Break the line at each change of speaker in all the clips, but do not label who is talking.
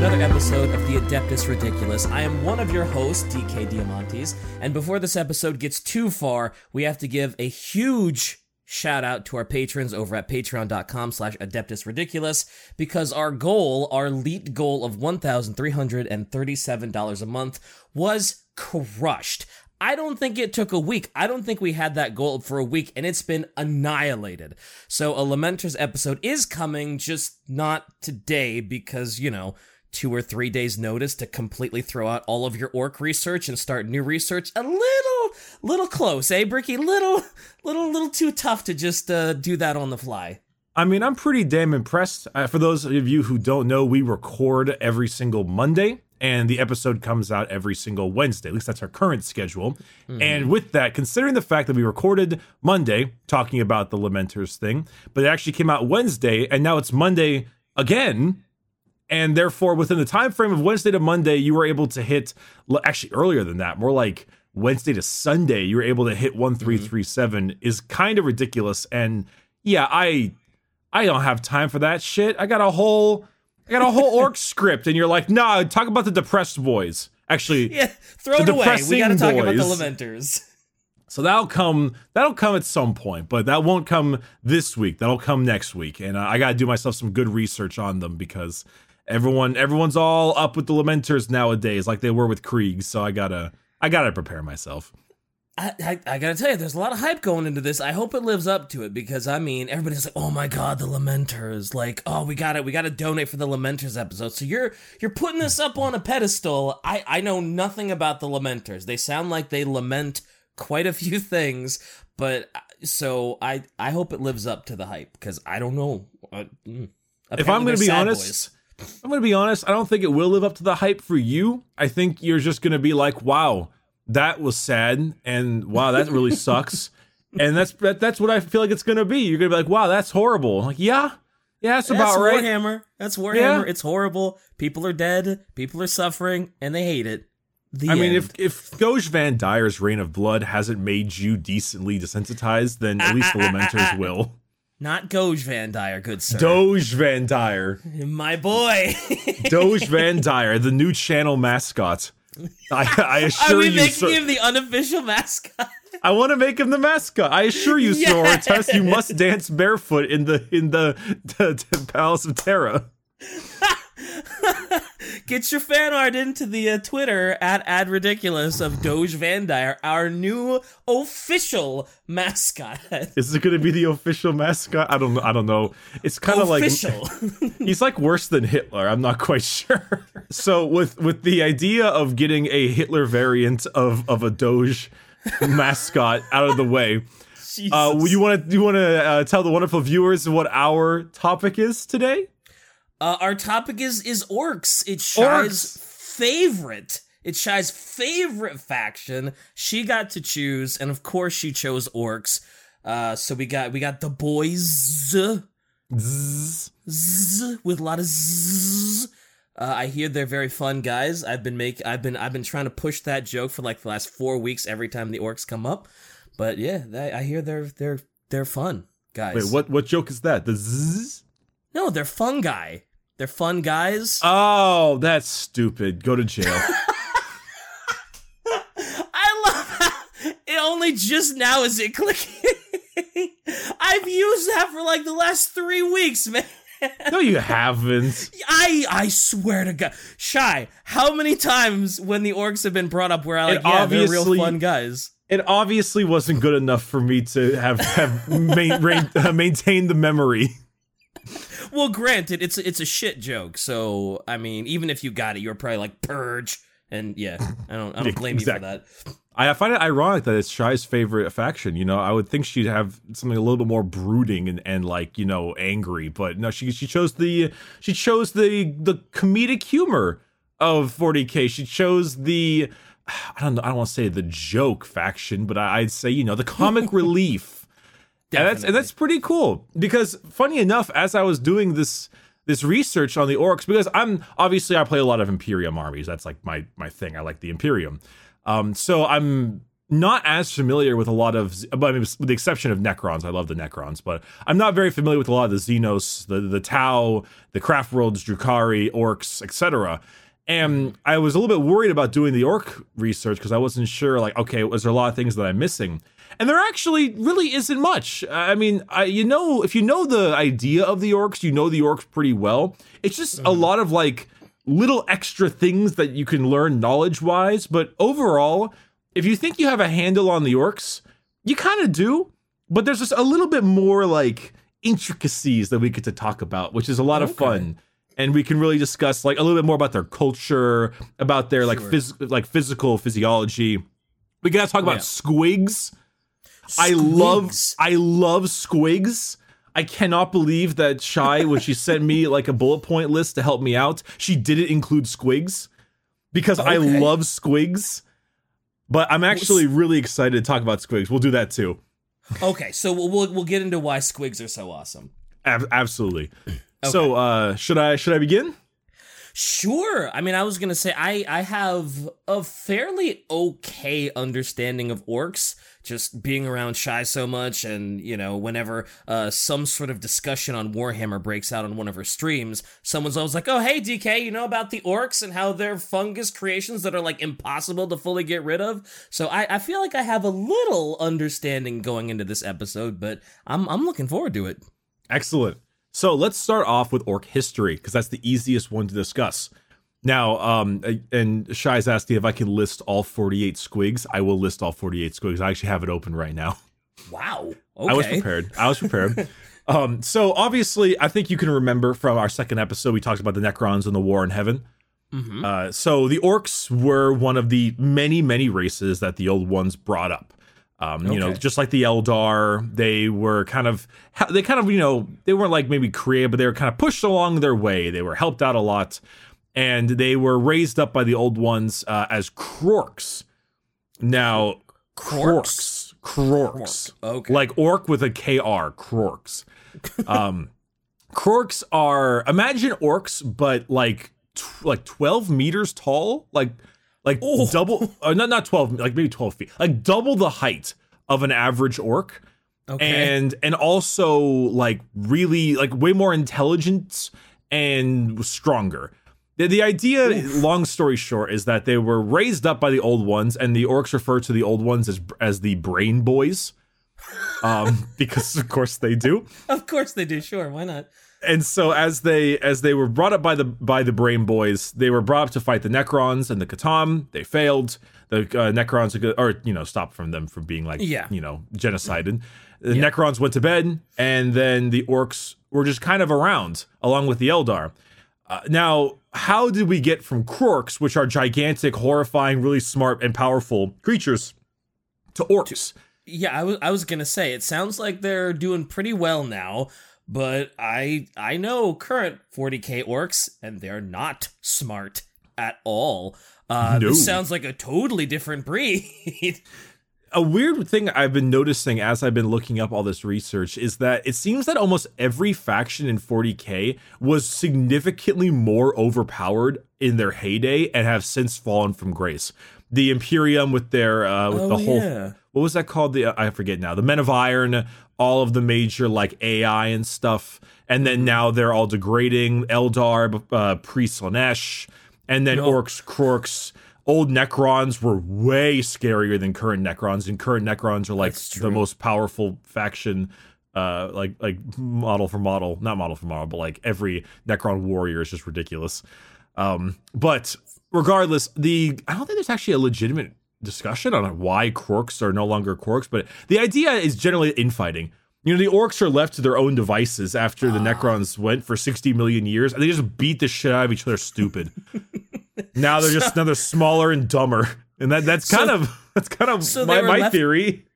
another episode of the Adeptus Ridiculous. I am one of your hosts, DK Diamantes, and before this episode gets too far, we have to give a huge shout out to our patrons over at patreon.com slash adeptus ridiculous because our goal our elite goal of $1337 a month was crushed I don't think it took a week. I don't think we had that goal for a week, and it's been annihilated. So a Lamenters episode is coming, just not today because, you know, two or three days notice to completely throw out all of your orc research and start new research. A little, little close, eh, Bricky? Little, little, little too tough to just uh, do that on the fly.
I mean, I'm pretty damn impressed. Uh, for those of you who don't know, we record every single Monday and the episode comes out every single Wednesday. At least that's our current schedule. Mm-hmm. And with that, considering the fact that we recorded Monday talking about the Lamenters thing, but it actually came out Wednesday, and now it's Monday again. And therefore, within the time frame of Wednesday to Monday, you were able to hit actually earlier than that, more like Wednesday to Sunday, you were able to hit 1337 mm-hmm. is kind of ridiculous. And yeah, I I don't have time for that shit. I got a whole I got a whole orc script, and you're like, nah, talk about the depressed boys. Actually,
yeah, throw it away. We got to talk about the lamenters.
So that'll come. That'll come at some point, but that won't come this week. That'll come next week, and uh, I got to do myself some good research on them because everyone, everyone's all up with the lamenters nowadays, like they were with Krieg. So I gotta, I gotta prepare myself.
I, I, I, gotta tell you, there's a lot of hype going into this. I hope it lives up to it because I mean, everybody's like, "Oh my god, the Lamenters!" Like, "Oh, we got it, we got to donate for the Lamenters episode." So you're you're putting this up on a pedestal. I I know nothing about the Lamenters. They sound like they lament quite a few things, but uh, so I I hope it lives up to the hype because I don't know. Uh,
mm. if I'm gonna be honest. Boys. I'm gonna be honest. I don't think it will live up to the hype for you. I think you're just gonna be like, "Wow, that was sad and wow that really sucks and that's that, that's what i feel like it's gonna be you're gonna be like wow that's horrible like yeah yeah that's, that's about right
warhammer that's warhammer yeah. it's horrible people are dead people are suffering and they hate it
the I end. mean, if if Goge Vandire's Reign of Blood hasn't made you decently desensitized, then at least the Lamenters will.
Not Goge Vandire, good sir.
Doge Vandire.
My boy.
Doge Vandire, the new channel mascot. I, I assure you. Sir.
Are we
you,
making sir, him the unofficial mascot?
I want to make him the mascot. I assure you, yes. Sir Ortest, you must dance barefoot in the in the, the, the Palace of Terra.
Get your fan art into the uh, Twitter at ad ridiculous of Doge Vandire, our new official mascot.
Is it going to be the official mascot? I don't know. I don't know. It's kind of like he's like worse than Hitler. I'm not quite sure. so with with the idea of getting a Hitler variant of of a Doge mascot out of the way. Uh, you want to you want to uh, tell the wonderful viewers what our topic is today?
Uh, our topic is is orcs. It's Shy's favorite. It's Shy's favorite faction. She got to choose, and of course she chose orcs. Uh, so we got we got the boys z, z with a lot of z. Uh, I hear they're very fun guys. I've been make I've been I've been trying to push that joke for like the last four weeks every time the orcs come up. But yeah, they, I hear they're they're they're fun guys.
Wait, what what joke is that? The zzz?
No, they're fun guy. They're fun guys.
Oh, that's stupid. Go to jail.
I love how it only just now is it clicking. I've used that for like the last three weeks, man.
No, you haven't.
I I swear to God, shy. How many times when the orcs have been brought up where I like, yeah, they're real fun guys.
It obviously wasn't good enough for me to have have main, uh, maintained the memory
well, granted, it's it's a shit joke. So I mean, even if you got it, you're probably like purge, and yeah, I don't I don't blame exactly. you for that.
I find it ironic that it's Shy's favorite faction. You know, I would think she'd have something a little bit more brooding and, and like you know angry, but no, she she chose the she chose the the comedic humor of 40k. She chose the I don't know I don't want to say the joke faction, but I, I'd say you know the comic relief and that's and that's pretty cool because funny enough, as I was doing this this research on the orcs, because I'm obviously I play a lot of Imperium armies. That's like my my thing. I like the Imperium. Um, so I'm not as familiar with a lot of, but I mean, with the exception of Necrons. I love the Necrons, but I'm not very familiar with a lot of the Xenos, the the Tau, the Craft Worlds, Drukhari, Orcs, etc. And I was a little bit worried about doing the Orc research because I wasn't sure, like, okay, was there a lot of things that I'm missing? And there actually really isn't much. I mean, I, you know, if you know the idea of the Orcs, you know the Orcs pretty well. It's just mm-hmm. a lot of like little extra things that you can learn knowledge wise, but overall if you think you have a handle on the orcs, you kind of do, but there's just a little bit more like intricacies that we get to talk about, which is a lot okay. of fun. And we can really discuss like a little bit more about their culture, about their sure. like phys- like physical physiology. We gotta talk about yeah. squigs. Squigs. I love I love squigs. I cannot believe that Shy, when she sent me like a bullet point list to help me out, she didn't include squigs because okay. I love squigs. But I'm actually really excited to talk about Squigs. We'll do that too.
okay, so we'll, we'll, we'll get into why Squigs are so awesome.
Ab- absolutely. Okay. So, uh, should I should I begin?
Sure. I mean, I was gonna say I I have a fairly okay understanding of orcs just being around Shy so much, and you know, whenever uh, some sort of discussion on Warhammer breaks out on one of her streams, someone's always like, "Oh, hey, DK, you know about the orcs and how they're fungus creations that are like impossible to fully get rid of." So I, I feel like I have a little understanding going into this episode, but I'm I'm looking forward to it.
Excellent. So let's start off with orc history because that's the easiest one to discuss. Now, um, and Shy's asking if I can list all 48 squigs. I will list all 48 squigs. I actually have it open right now.
Wow. Okay.
I was prepared. I was prepared. um, so obviously, I think you can remember from our second episode, we talked about the Necrons and the War in Heaven. Mm-hmm. Uh, so the orcs were one of the many, many races that the old ones brought up. Um, okay. You know, just like the Eldar, they were kind of, they kind of, you know, they weren't like maybe created, but they were kind of pushed along their way. They were helped out a lot and they were raised up by the old ones uh, as Krorks. Now, Krorks, Krorks, okay, like orc with a kr, Krorks. Um, are imagine orcs, but like t- like twelve meters tall, like like oh. double, uh, not not twelve, like maybe twelve feet, like double the height of an average orc. Okay. And and also like really like way more intelligent and stronger. The, the idea, Oof. long story short, is that they were raised up by the old ones, and the orcs refer to the old ones as as the brain boys, um, because of course they do.
Of course they do. Sure, why not?
And so as they as they were brought up by the by the brain boys, they were brought up to fight the Necrons and the C'tan. They failed. The uh, Necrons, or you know, stopped from them from being like, yeah. you know, genocided. The. Necrons went to bed, and then the orcs were just kind of around along with the Eldar. Uh, now, how did we get from Krorks, which are gigantic, horrifying, really smart and powerful creatures, to orcs?
Yeah, I was I was gonna say it sounds like they're doing pretty well now, but I I know current 40k orcs and they're not smart at all. Uh, no. This sounds like a totally different breed.
a weird thing I've been noticing as I've been looking up all this research is that it seems that almost every faction in 40k was significantly more overpowered in their heyday and have since fallen from grace. The Imperium with their uh with oh, the whole yeah. what was that called? The I forget now. The Men of Iron, all of the major like AI and stuff, and then now they're all degrading. Eldar, uh, Pre Slaanesh, and then no. Orcs, Krorks old Necrons were way scarier than current Necrons, and current Necrons are like the most powerful faction. Uh, like like model for model, not model for model, but like every Necron warrior is just ridiculous. Um, but regardless, the I don't think there's actually a legitimate discussion on why Krorks are no longer Krorks, but the idea is generally infighting. You know, the orcs are left to their own devices after the ah. Necrons went for 60 million years, and they just beat the shit out of each other stupid. now they're just another smaller and dumber. And that that's kind so, of that's kind of so my, my left, theory.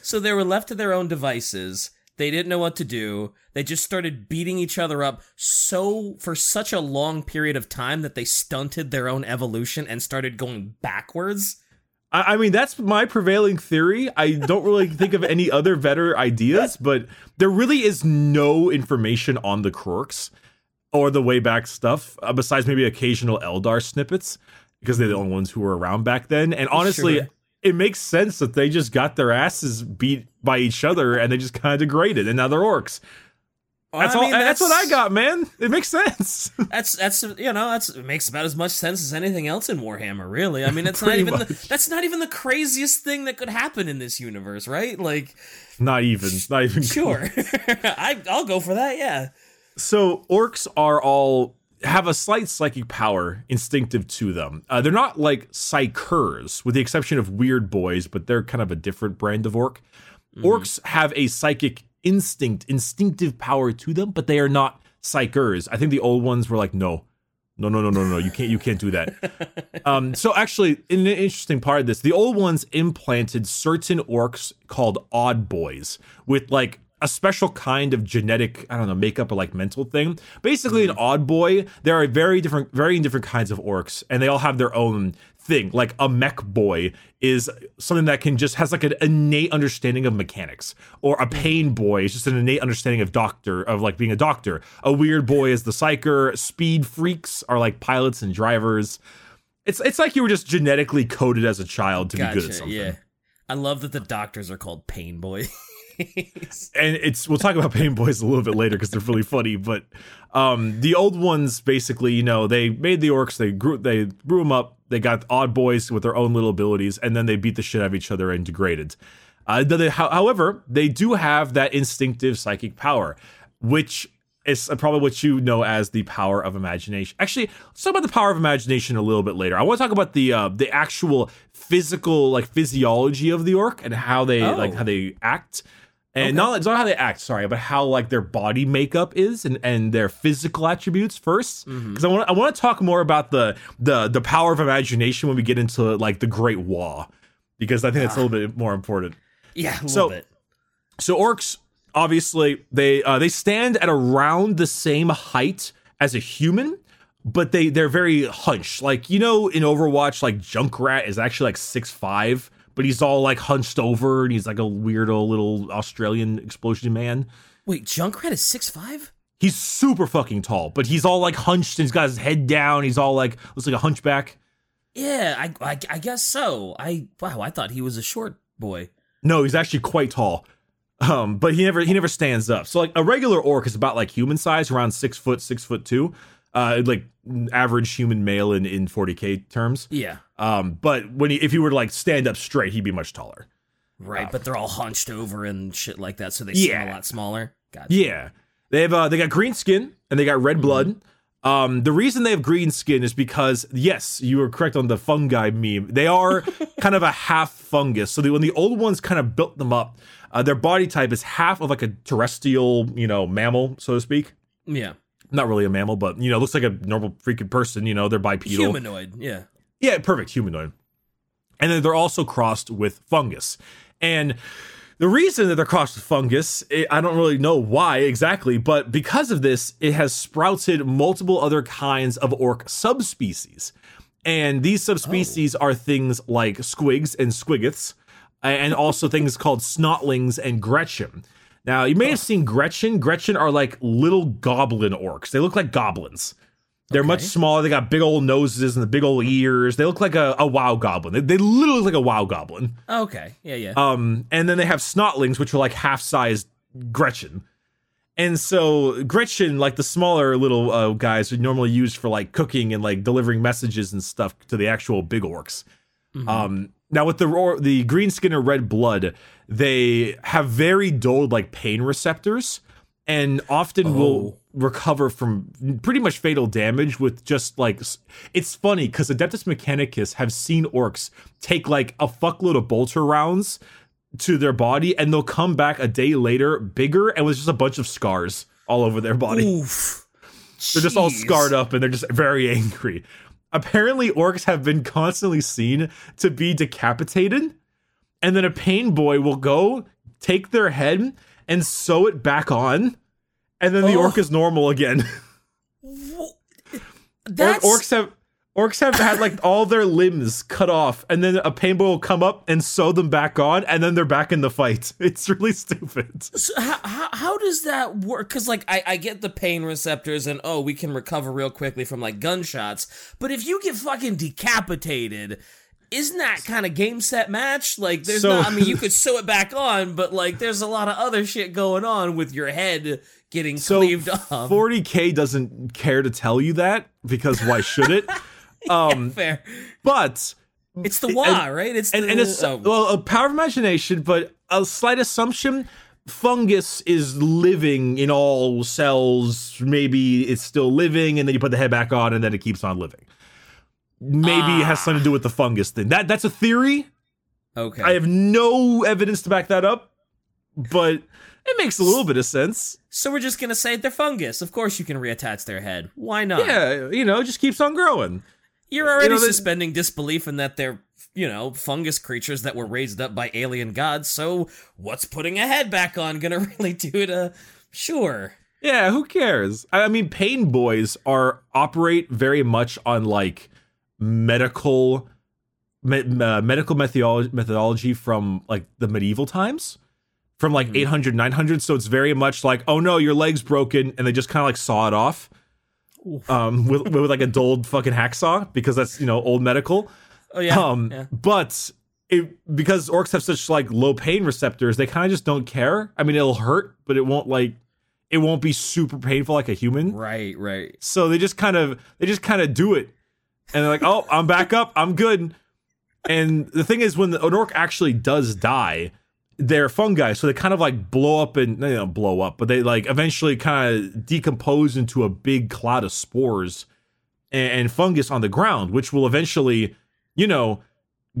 So they were left to their own devices. They didn't know what to do. They just started beating each other up so for such a long period of time that they stunted their own evolution and started going backwards.
I, I mean, that's my prevailing theory. I don't really think of any other better ideas, but there really is no information on the Krorks or the way back stuff, uh, besides maybe occasional Eldar snippets, because they're the only ones who were around back then. And honestly, sure. it makes sense that they just got their asses beat by each other and they just kind of degraded, and now they're orcs. That's
I
all.
mean,
That's, what I got, man. It makes sense.
That's that's you know that's it makes about as much sense as anything else in Warhammer. Really, I mean, it's not even the, that's not even the craziest thing that could happen in this universe, right? Like,
not even. Not even.
sure, I I'll go for that. Yeah.
So orcs are all have a slight psychic power instinctive to them. Uh, they're not like psykers, with the exception of weird boys, but they're kind of a different brand of orc. Orcs have a psychic instinct, instinctive power to them, but they are not psykers. I think the old ones were like, no, no, no, no, no, no, you can't, you can't do that. um, so actually, in an interesting part of this, the old ones implanted certain orcs called odd boys with like a special kind of genetic, I don't know, makeup or like mental thing. Basically, an mm-hmm. odd boy. There are very different, very different kinds of orcs, and they all have their own thing. Like a mech boy is something that can just has like an innate understanding of mechanics, or a mm-hmm. pain boy is just an innate understanding of doctor of like being a doctor. A weird boy is the psyker. Speed freaks are like pilots and drivers. It's it's like you were just genetically coded as a child to be good at something.
Yeah. I love that the doctors are called Pain
And it's we'll talk about pain boys a little bit later because they're really funny but um the old ones basically you know they made the orcs they grew they grew them up they got odd boys with their own little abilities and then they beat the shit out of each other and degraded uh they, however they do have that instinctive psychic power which is probably what you know as the power of imagination. Actually, let's talk about the power of imagination a little bit later. I want to talk about the uh, the actual physical like physiology of the orc and how they
Oh.
like how they act. And not it's not how they act, sorry, but how like their body makeup is and, and their physical attributes first. Because I want I want to talk more about the the the power of imagination when we get into like the Great Wall, because I think that's a little bit more important.
yeah, a little
So-
bit.
So orcs, obviously, they uh, they stand at around the same height as a human, but they they're very hunched. Like you know, in Overwatch, like Junkrat is actually like six five, but he's all like hunched over and he's like a weirdo little Australian explosion man.
Wait, Junkrat is six five?
He's super fucking tall, but he's all like hunched and he's got his head down. He's all like looks like a hunchback.
Yeah, I, I I guess so. I wow, I thought he was a short boy.
No, he's actually quite tall. Um, but he never he never stands up. So like a regular orc is about like human size, around six foot, six foot two. Uh, like average human male in in 40k terms.
Yeah,
Um, but when he if he were to like stand up straight, he'd be much taller.
right. but they're all hunched over and shit like that, so they seem
Yeah.
a lot smaller. Gotcha.
Yeah, they have uh, they got green skin and they got red blood. Um, the reason they have green skin is because yes, you were correct on the fungi meme. They are kind of a half fungus. So the, when the old ones kind of built them up, uh, their body type is half of like a terrestrial, you know, mammal, so to speak.
Yeah,
Not really a mammal, but you know, looks like a normal freaking person. You know, they're bipedal.
humanoid. Yeah.
Yeah, perfect humanoid. And then they're also crossed with fungus. And the reason that they're crossed with fungus, i I don't really know why exactly, but because of this, it has sprouted multiple other kinds of orc subspecies. And these subspecies oh. are things like squigs and squiggoths, and also things called snotlings and Gretchin. Now, you may have seen Gretchin. Gretchin are like little goblin orcs. They look like goblins. They're much smaller. They got big old noses and the big old ears. They look like a, a wow goblin. They, they literally look like a wow goblin.
Okay. Yeah. Yeah.
Um, and then they have snotlings, which are like half sized Gretchin. And so Gretchin, like the smaller little uh, guys, are normally used for like cooking and like delivering messages and stuff to the actual big orcs. Um, now with the or- the green skin or red blood, they have very dull like pain receptors, and often will recover from pretty much fatal damage with just like it's funny because Adeptus Mechanicus have seen orcs take like a fuckload of bolter rounds to their body, and they'll come back a day later bigger and with just a bunch of scars all over their body.
Oof.
They're just all scarred up and they're just very angry. Apparently, orcs have been constantly seen to be decapitated, and then a pain boy will go take their head and sew it back on, and then the
Oh.
orc is normal again.
That's
orcs have orcs have had like all their limbs cut off, and then a pain boy will come up and sew them back on, and then they're back in the fight. It's really stupid.
So how, how, how does that work? Because like I, I get the pain receptors and oh we can recover real quickly from like gunshots, but if you get fucking decapitated, isn't that kind of game set match? Like, there's
So-
not. I mean, you could sew it back on, but like, there's a lot of other shit going on with your head getting
So
cleaved off.
40k doesn't care to tell you that because why should it? um,
Fair.
but
It's the wah, right? It's
and
the,
and it's
oh,
well a power of imagination, but a slight assumption. Fungus is living in all cells. Maybe it's still living, and then you put the head back on, and then it keeps on living. Maybe it has something to do with the fungus thing. That that's a theory.
okay.
I have no evidence to back that up, but it makes a little bit of sense.
so we're just gonna say they're fungus. Of course, you can reattach their head. Why not?
Yeah, you know, it just keeps on growing.
You're already
know,
suspending disbelief in that they're, you know, fungus creatures that were raised up by alien gods. So what's putting a head back on gonna really do to? Sure.
Yeah, who cares? I I mean, pain boys are operate very much on like medical me, uh, medical methodology, methodology from like the medieval times from like 800 900 so it's very much like oh no your leg's broken and they just kind of like saw it off um with, with like a dulled fucking hacksaw because that's you know old medical
Oh yeah.
um
yeah.
but it because orcs have such like low pain receptors they kind of just don't care i mean it'll hurt but it won't like it won't be super painful like a human
Right. Right.
so they just kind of they just kind of do it and they're like oh i'm back up i'm good and the thing is when the, an orc actually does die they're fungi so they kind of like blow up and they don't blow up but they like eventually kind of decompose into a big cloud of spores and, and fungus on the ground which will eventually you know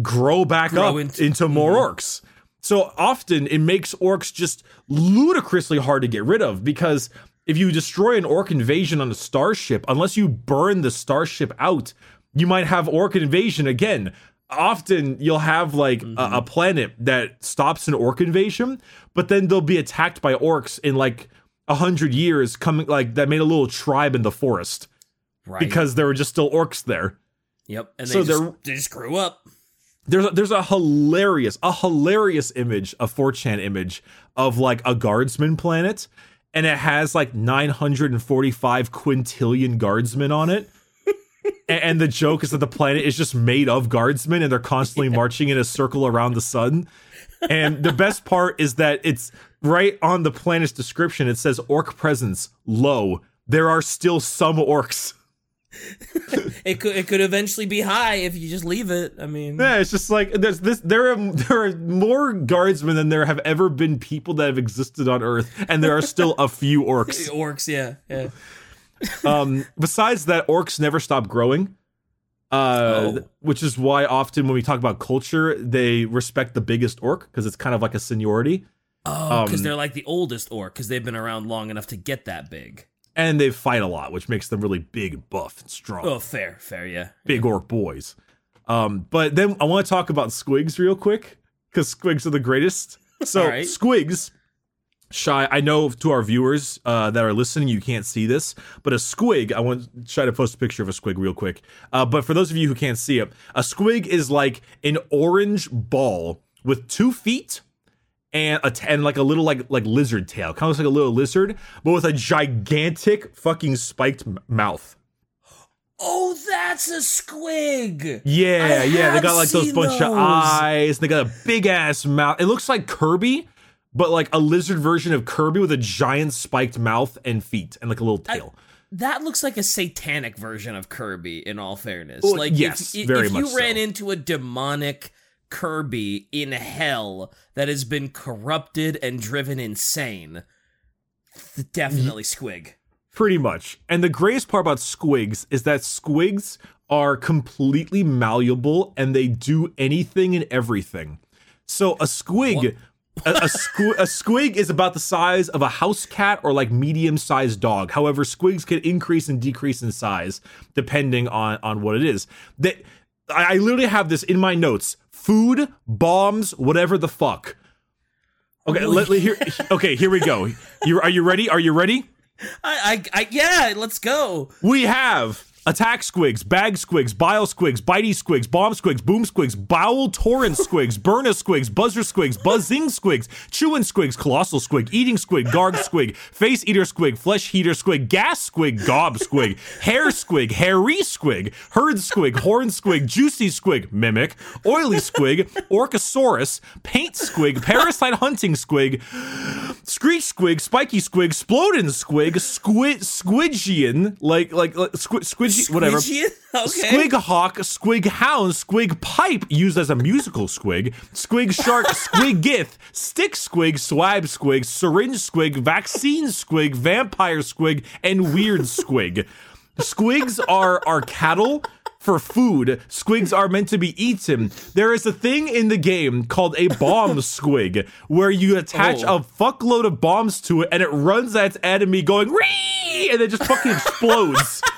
grow back
Grow
up
into-
into, more mm-hmm. orcs so often it makes orcs just ludicrously hard to get rid of because if you destroy an orc invasion on a starship, unless you burn the starship out, you might have orc invasion again. Often you'll have like a, a mm-hmm. planet that stops an orc invasion, but then they'll be attacked by orcs in like a hundred years, coming like that made a little tribe in the forest
Right.
because there were just still orcs there.
Yep. And they
So
just, they just grew up.
There's a, there's a hilarious a hilarious image a 4chan image of like a guardsman planet and it has like 945 quintillion guardsmen on it and the joke is that the planet is just made of guardsmen and they're constantly marching in a circle around the sun and the best part is that it's right on the planet's description it says orc presence low there are still some orcs
It could it could eventually be high if you just leave it. I mean,
Yeah, it's just like there's this. There are there are more guardsmen than there have ever been people that have existed on Earth, and there are still a few orcs.
orcs. Yeah. Yeah.
Um, besides that, orcs never stop growing. Uh,
Oh.
which is why often when we talk about culture, they respect the biggest orc because it's kind of like a seniority,
Oh, because
Um,
they're like the oldest orc because they've been around long enough to get that big.
and they fight a lot, which makes them really big, buff, and strong.
Oh, fair, fair, yeah.
big orc boys. Um, but then I want to talk about squigs real quick because squigs are the greatest. So
right.
squigs, shy. I know to our viewers uh, that are listening, you can't see this, but a squig. I want shy to post a picture of a squig real quick. Uh, but for those of you who can't see it, a squig is like an orange ball with two feet and a t- and like a little like like lizard tail, kind of looks like a little lizard, but with a gigantic fucking spiked m- mouth.
Oh, that's a squig.
Yeah,
I
yeah, they got like those bunch of eyes. They got a big ass mouth. It looks like Kirby, but like a lizard version of Kirby with a giant spiked mouth and feet and like a little tail.
That looks like a satanic version of Kirby. In all fairness,
Well,
like
yes,
if,
very
if you
much so.
ran into a demonic Kirby in hell that has been corrupted and driven insane, definitely squig.
Pretty much. And the greatest part about squigs is that squigs are completely malleable and they do anything and everything. So a squig, a, a, squ- a squig is about the size of a house cat or like medium sized dog. However, squigs can increase and decrease in size depending on on what it is. That I, I literally have this in my notes: food, bombs, whatever the fuck. Okay, oh let, let- here. Okay, here we go. You are you ready? Are you ready?
I, I, I, yeah, let's go.
We have Attack squigs, bag squigs, bile squigs, bitey squigs, bomb squigs, boom squigs, bowel torrent squigs, burna squigs, buzzer squigs, buzzing squigs, chewing squigs, colossal squig, eating squig, garg squig, face eater squig, flesh heater squig, gas squig, gob squig, hair squig, hairy squig, herd squig, horn squig, juicy squig, mimic, oily squig, orcosaurus, paint squig, parasite hunting squig, screech squig, spiky squig, splodin squig, squid, squidgian, like like, like squid, squidgy, whatever.
Okay.
Squig hawk, squig hound, squig pipe used as a musical squig, squig shark, squiggoth, stick squig, swab squig, syringe squig, vaccine squig, vampire squig, and weird squig. Squigs are are cattle for food. Squigs are meant to be eaten. There is a thing in the game called a bomb squig where you attach
Oh.
a fuckload of bombs to it and it runs at its enemy going Ree! and it just fucking explodes.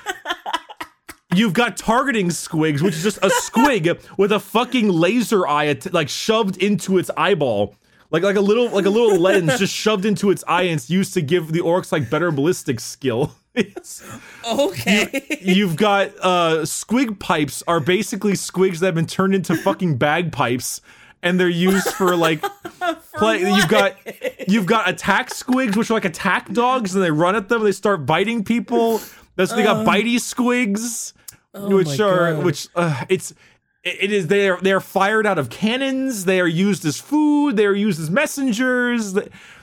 You've got targeting squigs, which is just a squig with a fucking laser eye at- like shoved into its eyeball. Like like a little like a little lens just shoved into its eye and it's used to give the orcs like better ballistic skill.
Okay.
You've got uh squig pipes are basically squigs that have been turned into fucking bagpipes and they're used for like play you've got you've got attack squigs which are like attack dogs and they run at them and they start biting people. That's they got bitey squigs which are
God.
which uh, it's it is they are they are fired out of cannons. They are used as food. They are used as messengers.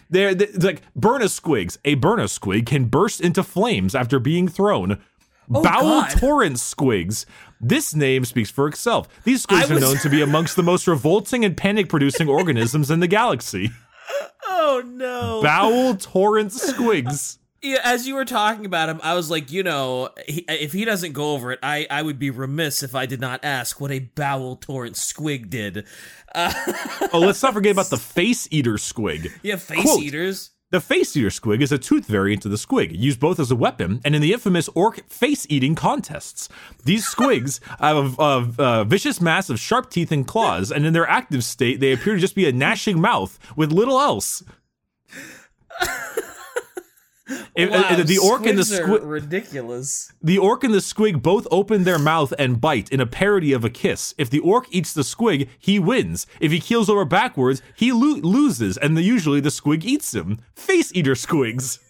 They're, they're like burna squigs. A burna squig can burst into flames after being thrown. Bowel torrent squigs. This name speaks for itself. These
I
squigs are
was-
known to be amongst the most revolting and panic-producing organisms in the galaxy.
oh no.
Bowel torrent squigs.
Yeah, as you were talking about him, I was like, you know, he, if he doesn't go over it, I, I would be remiss if I did not ask what a bowel torrent squig did.
Uh, oh, let's not forget about the face eater squig.
Yeah, face
Quote,
eaters.
The face eater squig is a tooth variant of the squig, used both as a weapon and in the infamous orc face eating contests. These squigs have a, a, a vicious mass of sharp teeth and claws, and in their active state, they appear to just be a gnashing mouth with little else. If-
Wow,
uh, the orc and the squig,
ridiculous.
the orc and the squig both open their mouth and bite in a parody of a kiss. If the orc eats the squig, he wins. If he keels over backwards, he lo- loses, and the, usually the squig eats him. Face eater squigs.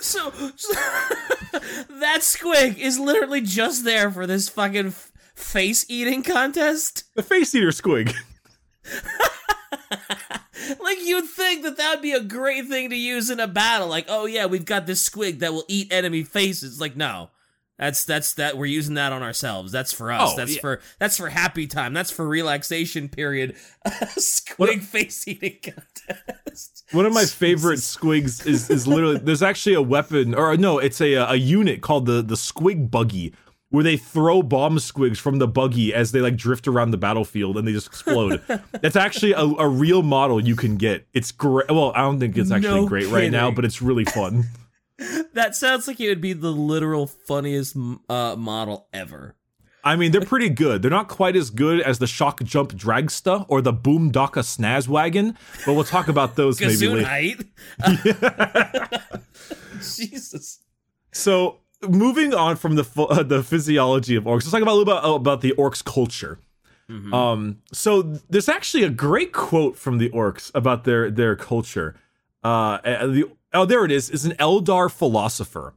So, so that squig is literally just there for this fucking f- face eating contest.
The face eater squig.
Like you'd think that that would be a great thing to use in a battle. Like, oh yeah, we've got this squig that will eat enemy faces. Like, no, that's that's that we're using that on ourselves. That's for us.
Oh,
that's
yeah.
for that's for happy time. That's for relaxation period. squig
What-
face eating contest.
One of my favorite squigs is is literally there's actually a weapon or no, it's a a unit called the the squig buggy where they throw bomb squigs from the buggy as they like drift around the battlefield and they just explode. That's actually a, a real model you can get. It's great. Well, I don't think it's actually
No
great right now, but it's really fun.
That sounds like it would be the literal funniest uh, model ever.
I mean, they're pretty good. They're not quite as good as the Shokkjump Dragsta or the Boomdakka Snazzwagon, but we'll talk about those maybe later.
Gesundheit. Jesus.
So moving on from the uh, the physiology of orcs, let's talk about a little bit about the orcs culture. Um, so there's actually a great quote from the orcs about their their culture. Uh, uh, the oh, there it is. Is an Eldar philosopher.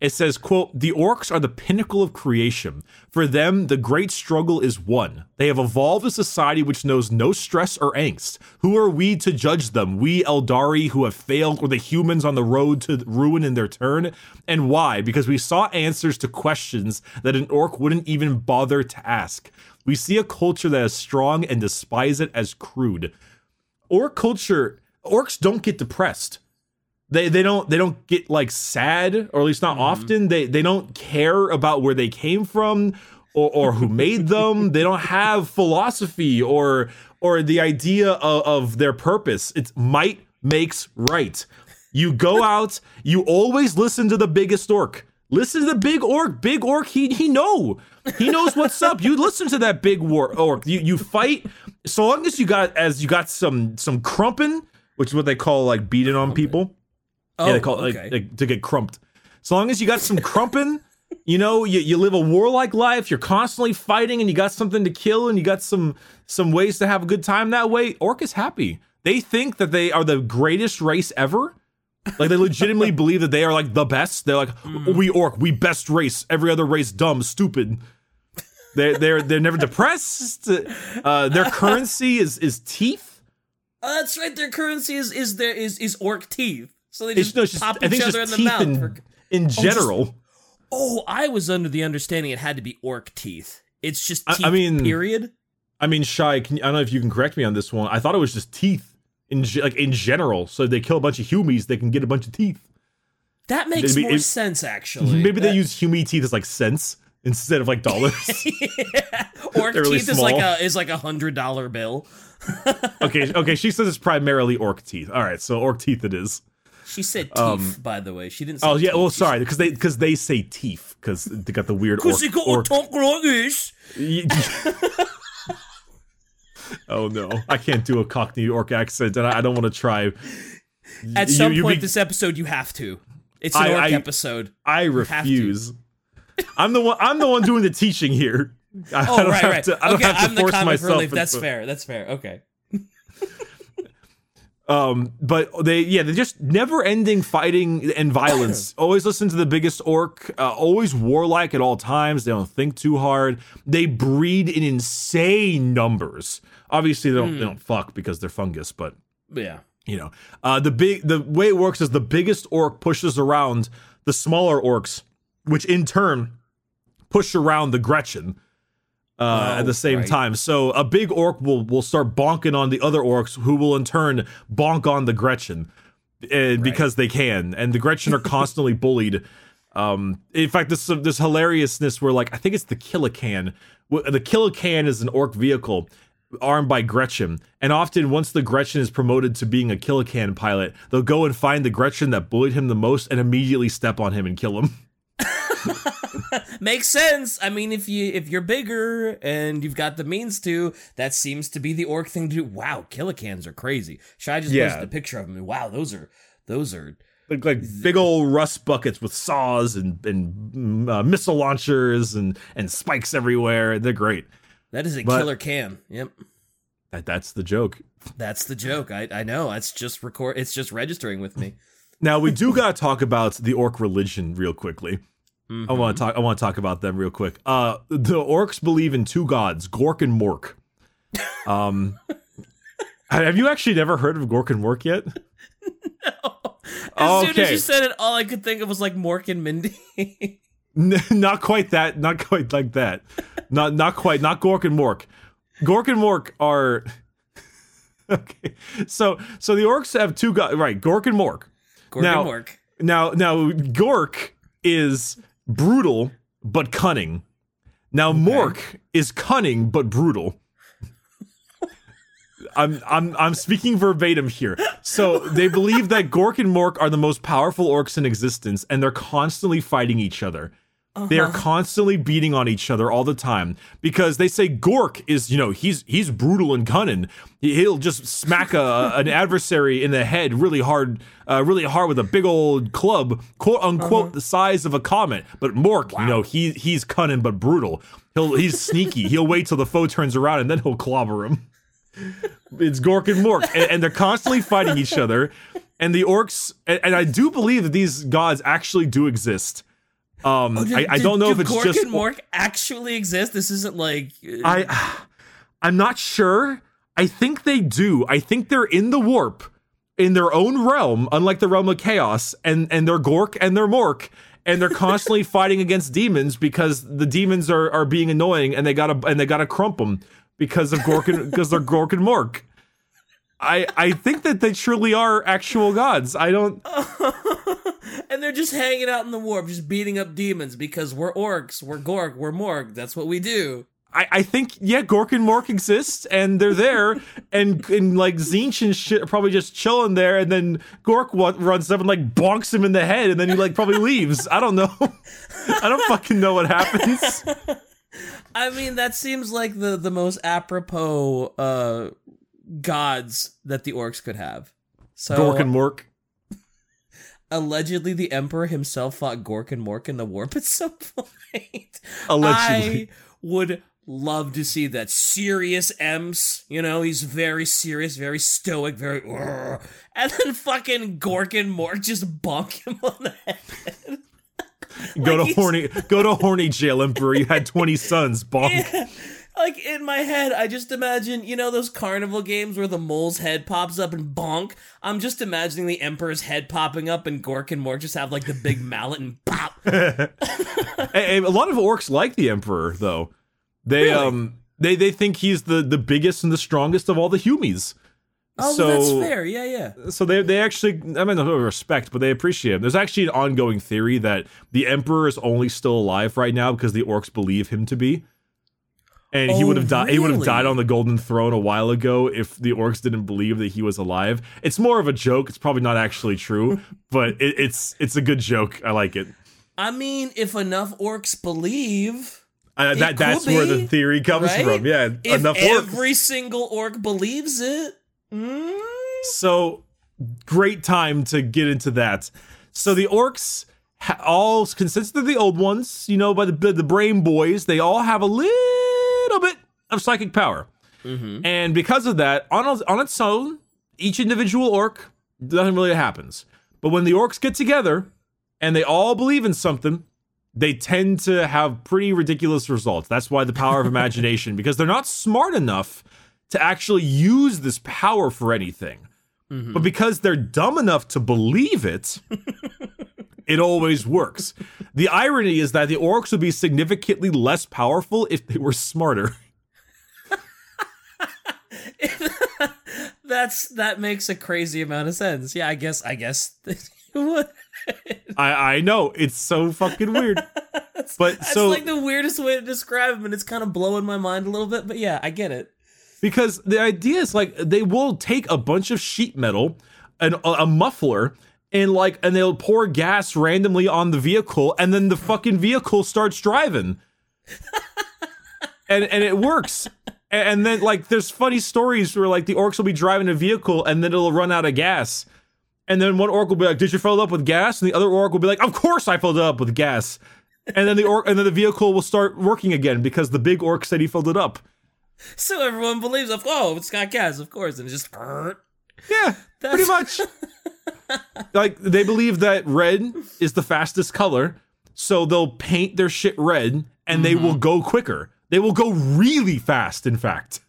It says, quote, the orcs are the pinnacle of creation. For them, the great struggle is won. They have evolved a society which knows no stress or angst. Who are we to judge them? We Eldari who have failed or the humans on the road to ruin in their turn? And why? Because we saw answers to questions that an orc wouldn't even bother to ask. We see a culture that is strong and despise it as crude. Orc culture, orcs don't get depressed they they don't they don't get like sad or at least not mm-hmm. often. They they don't care about where they came from or, or who made them. They don't have philosophy or or the idea of, of their purpose. It's might makes right. You go out you always listen to the biggest orc. Listen to the big orc. Big orc he he know. He knows what's up. You listen to that big war orc. You you fight. So long as you got as you got some some crumping which is what they call like beating on people
Oh,
yeah, they call it
okay.
like, like to get crumped. So long as you got some crumpin, you know, you, you live a warlike life, you're constantly fighting and you got something to kill and you got some some ways to have a good time that way, Orc is happy. They think that they are the greatest race ever. Like they legitimately believe that they are like the best. They're like,
Mm-hmm.
we orc, we best race. Every other race dumb, stupid. They're they're they're never depressed. Uh, their currency is is teeth.
Oh, that's right. Their currency is is their is is orc teeth. So they just
it's just,
pop each other in the mouth.
in,
for-
in oh, general.
oh, I was under the understanding it had to be orc teeth. It's just
I- I mean-
period.
I mean, shy. Can, I don't know if you can correct me on this one. I thought it was just teeth in like in general. So if they kill a bunch of humies, they can get a bunch of teeth.
That makes
maybe
more
it-
sense, actually.
Maybe they use humi teeth as like cents instead of like dollars.
orc
They're really
teeth is like a is like a hundred dollar bill.
okay, okay. She says it's primarily orc teeth. All right, so orc teeth it is.
She said teeth, by the way. She didn't. Say
Um, Oh yeah.
teeth.
Well, sorry, because they because they say teeth because they got the weird.
Cause you gotta
orc-
talk like this.
oh no, I can't do a Cockney orc accent, and I, I don't want to try.
At
You-
some
you
point
be-
this episode, you have to. It's an
I-
orc
I-
episode.
I refuse. I'm the one. I'm the one doing the teaching here. I,
Oh
don't
right,
have
right.
to. I don't
okay,
have to
I'm the
force
comic
myself.
relief. That's fair. That's fair. Okay.
Um, but they, yeah, they're just never-ending fighting and violence. always listen to the biggest orc. Uh, always warlike at all times. They don't think too hard. They breed in insane numbers. Obviously, they don't.
Hmm.
They don't fuck because they're fungus, but
Yeah.
you know, uh, the big the way it works is the biggest orc pushes around the smaller orcs, which in turn push around the Gretchin uh,
Oh,
at the same
right.
time. So a big orc will will start bonking on the other orcs, who will in turn bonk on the Gretchin, and because they can. And the Gretchin are constantly bullied. Um, in fact, this this hilariousness where like I think it's the Killa Kan. The Killa Kan is an orc vehicle armed by Gretchin, and often once the Gretchin is promoted to being a Killa Kan pilot, they'll go and find the Gretchin that bullied him the most and immediately step on him and kill him.
Makes sense. I mean, if you if you're bigger and you've got the means to, that seems to be the orc thing to do. Wow, Killa Kans are crazy. Shai just
Yeah.
posted a picture of them. Wow, those are those are
Like, like big old rust buckets with saws and and mm, uh, missile launchers and and spikes everywhere. They're great.
that is a
But-
killer can. Yep.
That, that's the joke.
That's the joke. I I know. It's just record it's just registering with me.
Now we do gotta talk about the orc religion real quickly. I want to talk. I want to talk about them real quick. Uh, the orcs believe in two gods, Gork and Mork. Um, have you actually never heard of Gork and Mork yet? No.
As soon as you said it, all I could think of was like Mork and Mindy.
Not quite that. Not quite like that. Not not quite. Not Gork and Mork. Gork and Mork are okay. So so the orcs have two gods. Right, Gork and Mork.
Gork
Now-
and Mork.
Now, now Gork is brutal but cunning. Now Mork is cunning but brutal. I'm I'm I'm speaking verbatim here. So they believe that Gork and Mork are the most powerful orcs in existence, and they're constantly fighting each other. They are constantly beating on each other all the time because they say Gork is, you know, he's he's brutal and cunning. He- He'll just smack a, an adversary in the head really hard, uh, really hard with a big old club, quote unquote, the size of a comet. But Mork, you know, he he's cunning but brutal. He'll he's sneaky. he'll wait till the foe turns around and then he'll clobber him. It's Gork and Mork, and, and they're constantly fighting each other. And the orcs, and, and I do believe that these gods actually do exist. Um, I, I
Do-
don't know
do
if it's
Gork
just
and Mork actually exist. This isn't like uh,
I I'm not sure. I think they do. I think they're in the warp in their own realm, unlike the realm of chaos, and and they're Gork and they're Mork. And they're constantly fighting against demons because the demons are, are being annoying and they gotta and they gotta crump them because of Gork and because they're Gork and Mork. I I think that they truly are actual gods. I don't
and they're just hanging out in the warp, just beating up demons because we're orcs, we're Gork, we're Morg. That's what we do.
I, I think yeah, Gork and Mork exist, and they're there, and and like Tzeentch and shit are probably just chilling there, and then Gork wa- runs up and like bonks him in the head, and then he like probably leaves. I don't know. I don't fucking know what happens.
I mean, that seems like the the most apropos uh gods that the orcs could have. So
Gork and Mork.
allegedly the emperor himself fought Gork and Mork in the warp at some point.
Allegedly.
I would love to see that serious Ems. You know, he's very serious, very stoic, very. "Urgh." And then fucking Gork and Mork just bonk him on the head.
go to
he's-
horny go to horny jail emperor. You had 20 sons. Bonk.
Like in my head, I just imagine, you know, those carnival games where the mole's head pops up and bonk. I'm just imagining the emperor's head popping up and Gork and Mork just have like the big mallet and pop.
Hey, hey, a lot of orcs like the emperor though. They
Really?
um they they think he's the the biggest and the strongest of all the humies.
Oh,
so
that's fair. Yeah, yeah.
so they they actually I mean no respect, but they appreciate him. There's actually an ongoing theory that the emperor is only still alive right now because the orcs believe him to be. And he
Oh,
would have died. He would have died on the golden throne a while ago if the orcs didn't believe that he was alive. It's more of a joke. It's probably not actually true, but it, it's it's a good joke. I like it.
I mean, if enough orcs believe,
Uh, that that's
could
where the theory comes
right?
from. Yeah,
if
enough orcs.
every single orc believes it, mm,
So great time to get into that. So the orcs all consistent of the old ones, you know, by the the brain boys. They all have a little of psychic power, mm-hmm. and because of that, on on its own, each individual orc nothing really happens. But when the orcs get together and they all believe in something, they tend to have pretty ridiculous results. That's why the power of imagination, because they're not smart enough to actually use this power for anything. Mm-hmm. But because they're dumb enough to believe it, it always works. The irony is that the orcs would be significantly less powerful if they were smarter.
that's that makes a crazy amount of sense. Yeah, I guess. I guess.
I, I know it's so fucking weird. But
That's
so
like the weirdest way to describe him, and it's kind of blowing my mind a little bit. But yeah, I get it.
because the idea is like they will take a bunch of sheet metal and a, a muffler and like and they'll pour gas randomly on the vehicle and then the fucking vehicle starts driving and and it works and, then like there's funny stories where like the orcs will be driving a vehicle and then it'll run out of gas and then one orc will be like did you fill it up with gas and the other orc will be like of course i filled it up with gas and then the orc and then the vehicle will start working again because the big orc said he filled it up
So everyone believes, of oh, it's got gas, of course, and it just.
Yeah, pretty much. like they believe that red is the fastest color, so they'll paint their shit red and they will mm-hmm. go quicker. They will go really fast, in fact.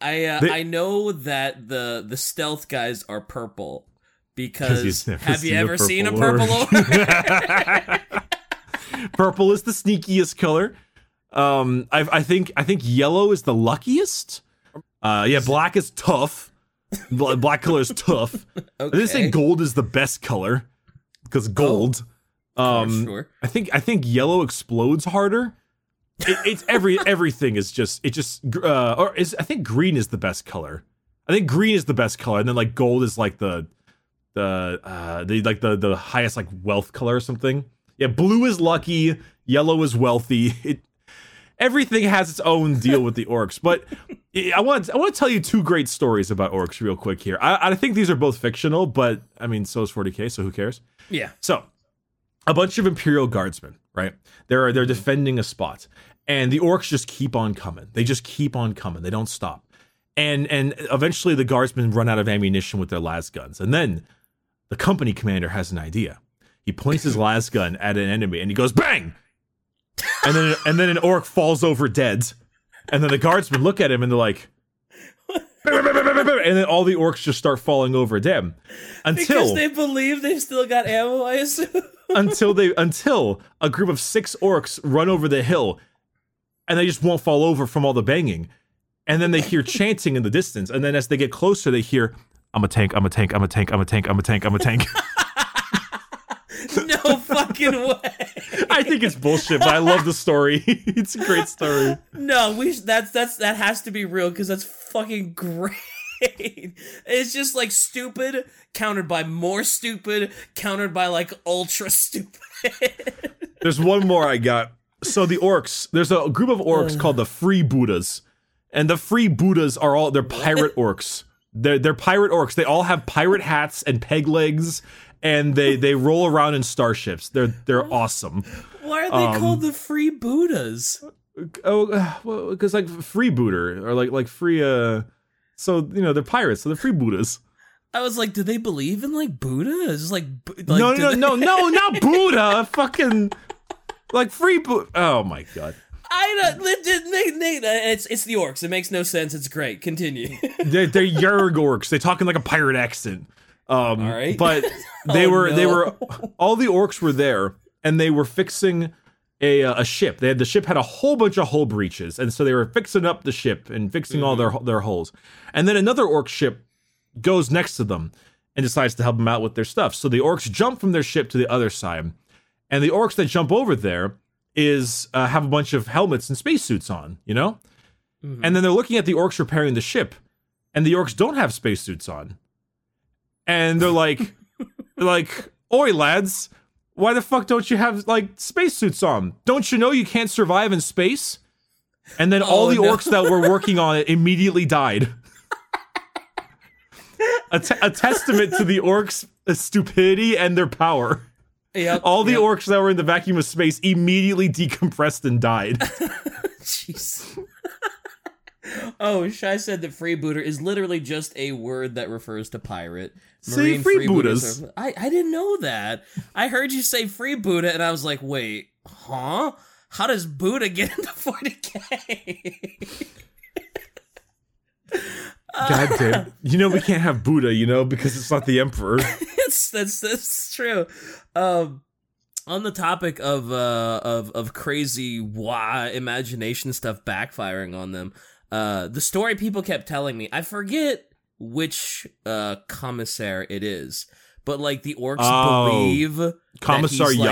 I uh,
They-
I know that the the stealth guys are purple because
you've
you ever seen a
purple
purple
orc.
orc?
Purple is the sneakiest color. Um, I, I think I think yellow is the luckiest. Uh, yeah, black is tough. Black color is tough. I didn't say gold is the best color because gold. um,
sure.
I think I think yellow explodes harder. It, it's every everything is just it just uh or is I think green is the best color. I think green is the best color, and then like gold is like the the uh the like the the highest like wealth color or something. Yeah, blue is lucky, yellow is wealthy. It everything has its own deal with the orcs, but I want I want to tell you two great stories about orcs real quick here. I, I think these are both fictional, but I mean so is 40k, so who cares?
Yeah.
So, a bunch of Imperial guardsmen, right? They're they're defending a spot, and the orcs just keep on coming. They just keep on coming. They don't stop, and and eventually the guardsmen run out of ammunition with their las guns, and then the company commander has an idea. He points his las gun at an enemy, and he goes bang, and then and then an orc falls over dead, and then the guardsmen look at him and they're like. And then all the orcs just start falling over dead until
Because they believe they've still got ammo, I assume.
Until they until a group of six orcs run over the hill and they just won't fall over from all the banging. And then they hear chanting in the distance. And then as they get closer they hear i'm a tank i'm a tank i'm a tank i'm a tank i'm a tank i'm a tank.
No fucking way.
i think it's bullshit but i love the story. It's a great story.
No, we sh- that's that's that has to be real because that's fucking great. It's just like stupid countered by more stupid countered by like ultra stupid.
there's one more i got so the orcs there's a group of orcs called the free buddhas and the free buddhas are all they're pirate orcs they're, they're pirate orcs they all have pirate hats and peg legs and they they roll around in starships. They're they're awesome.
Why are they
Um,
called the free Buddhas?
Oh, well, because like freebooter or like like free. uh So you know they're pirates, so they're free Buddhas.
I was like, do they believe in like Buddha? Is this like, like
no, no,
they-
no, no, not Buddha. Fucking like free. Bo- oh my god.
I don't. It's it's the orcs. It makes no sense. It's great. Continue.
They're, they're Yerg orcs. They talk in like a pirate accent. Um,
All right.
But they
Oh,
were they were all the orcs were there, and they were fixing a uh, a ship. They had the ship had a whole bunch of hull breaches, and so they were fixing up the ship and fixing all their their holes. And then another orc ship goes next to them and decides to help them out with their stuff. So the orcs jump from their ship to the other side, and the orcs that jump over there is uh, have a bunch of helmets and spacesuits on, you know. And then they're looking at the orcs repairing the ship, and the orcs don't have spacesuits on. And they're like, they're like, "Oi, lads, why the fuck don't you have like spacesuits on? Don't you know you can't survive in space?" And then all
Oh,
the
no.
orcs that were working on it immediately died. a, te- a testament to the orcs' stupidity and their power.
Yep.
All the
yep.
orcs that were in the vacuum of space immediately decompressed and died.
Jeez. Oh, Shai said that freebooter is literally just a word that refers to pirate.
See, freebooters.
are- I, I didn't know that. I heard you say freebooter, and I was like, wait, huh? How does Buddha get into 40k?
God damn. You know we can't have Buddha, you know, because it's not the emperor.
that's that's that's true. Um, on the topic of uh of of crazy wah imagination stuff backfiring on them, uh, the story people kept telling me, I forget which uh commissar it is, but like the orcs
Oh,
believe
Commissar
he's, like-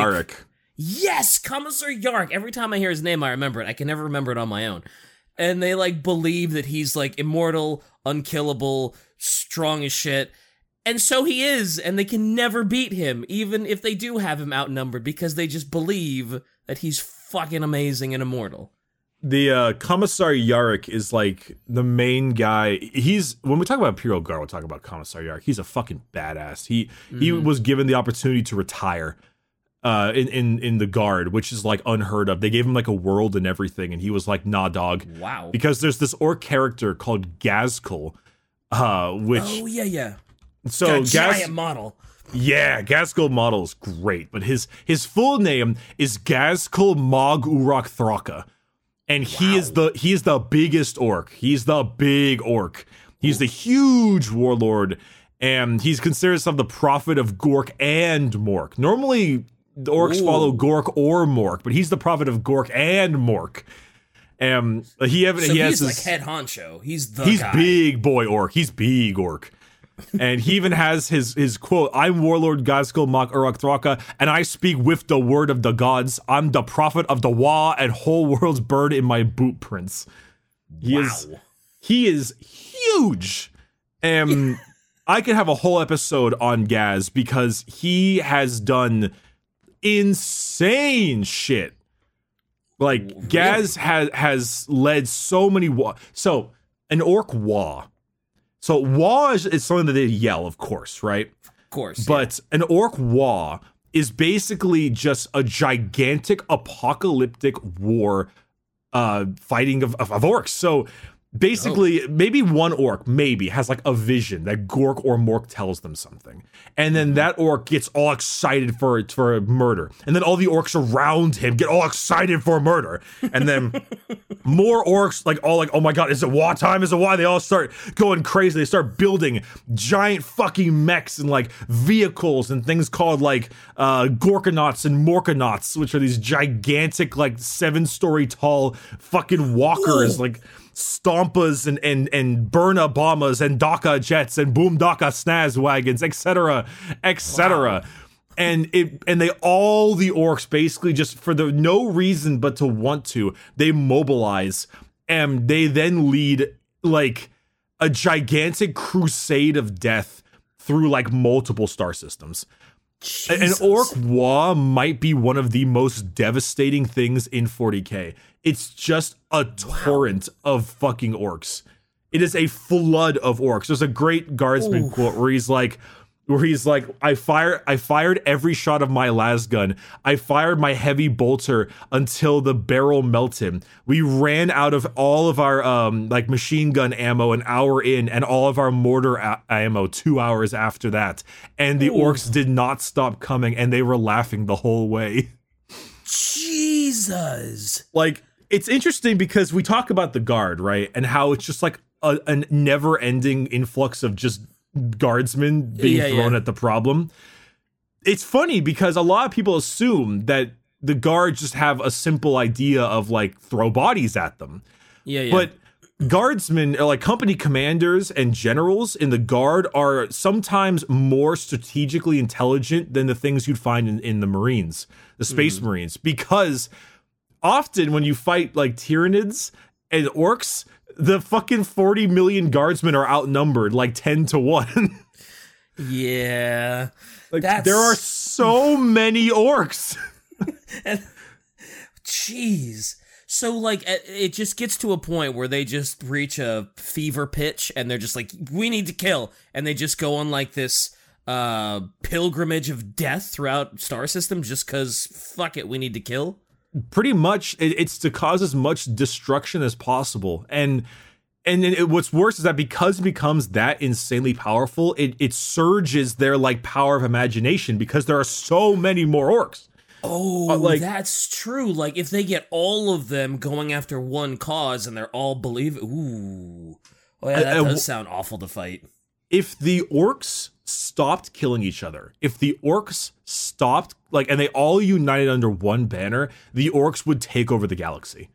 Yes, Commissar Yarrick. Every time I hear his name, I remember it. I can never remember it on my own. And they like believe that he's like immortal, unkillable, strong as shit. And so he is, and they can never beat him, even if they do have him outnumbered, because they just believe that he's fucking amazing and immortal.
The uh, Commissar Yarrick is like the main guy. He's when we talk about Imperial Guard, we'll talk about Commissar Yarrick. He's a fucking badass. He he was given the opportunity to retire uh in, in in the guard, which is like unheard of. They gave him like a world and everything, and he was like, nah dog.
Wow.
Because there's this orc character called Ghazghkull, uh, which
oh yeah, yeah.
so Gaz,
giant model.
Yeah, Ghazghkull model is great, but his his full name is Ghazghkull Mag Uruk Thraka. And he is the he is the biggest orc. He's the big orc. He's the huge warlord, and he's considered some of the prophet of Gork and Mork. Normally the orcs
Ooh.
follow Gork or Mork, but he's the prophet of Gork and Mork. Um, he have,
So
he has
he's
his-
like head honcho. He's the
he's
guy.
big boy orc. He's big orc. And he even has his his quote, I'm Warlord Ghazghkull Mag Uruk Thraka, and I speak with the word of the gods. I'm the prophet of the Wa and whole world's bird in my boot prints. He is
Wow.
he is huge. Um I could have a whole episode on Gaz because he has done insane shit. Like Gaz has has led so many wa- so an orc wa. So wa is, is something that they yell, of course, right?
Of course.
But an orc wa is basically just a gigantic apocalyptic war uh fighting of, of, of orcs. So basically maybe one orc maybe has like a vision that Gork or Mork tells them something. And then that orc gets all excited for for a murder. And then all the orcs around him get all excited for a murder. And then more orcs like all like oh my god is it war time is it why they all start going crazy they start building giant fucking mechs and like vehicles and things called like uh gorkanauts and morkanauts which are these gigantic like seven story tall fucking walkers
Whoa.
like stompas and and and burna bombas and daka jets and Boomdakka Snazzwagons etc etc and it and they all the orcs basically just for the no reason but to want to they mobilize and they then lead like a gigantic crusade of death through like multiple star systems an
Jesus.
orc wa might be one of the most devastating things in 40k it's just a torrent of fucking orcs it is a flood of orcs there's a great guardsman
Oof.
quote where he's like where he's like, I fire I fired every shot of my las gun. I fired my heavy bolter until the barrel melted. We ran out of all of our um like machine gun ammo an hour in and all of our mortar a- ammo 2 hours after that. And the
Ooh.
orcs did not stop coming and they were laughing the whole way.
Jesus.
like it's interesting because we talk about the guard right and how it's just like a, a never-ending influx of just guardsmen being
Yeah,
thrown
yeah.
at the problem it's funny because a lot of people assume that the guards just have a simple idea of like throw bodies at them
Yeah, yeah.
but guardsmen or like company commanders and generals in the guard are sometimes more strategically intelligent than the things you'd find in, in the marines the space mm-hmm. marines because often when you fight like tyranids and orcs the fucking 40 million guardsmen are outnumbered like 10 to 1
yeah.
like
That's-
there are so many orcs
Jeez. So like it it just gets to a point where they just reach a fever pitch and they're just like we need to kill and they just go on like this uh pilgrimage of death throughout star system just cuz fuck it we need to kill.
Pretty much it, it's to cause as much destruction as possible and and it, what's worse is that because it becomes that insanely powerful it it surges their like power of imagination because there are so many more orcs
Oh,
Uh, like-
that's true. Like if they get all of them going after one cause and they're all believe ooh. Oh yeah, that
Uh,
does sound awful to fight.
if the orcs stopped killing each other. If the orcs stopped like and they all united under one banner the orcs would take over the galaxy.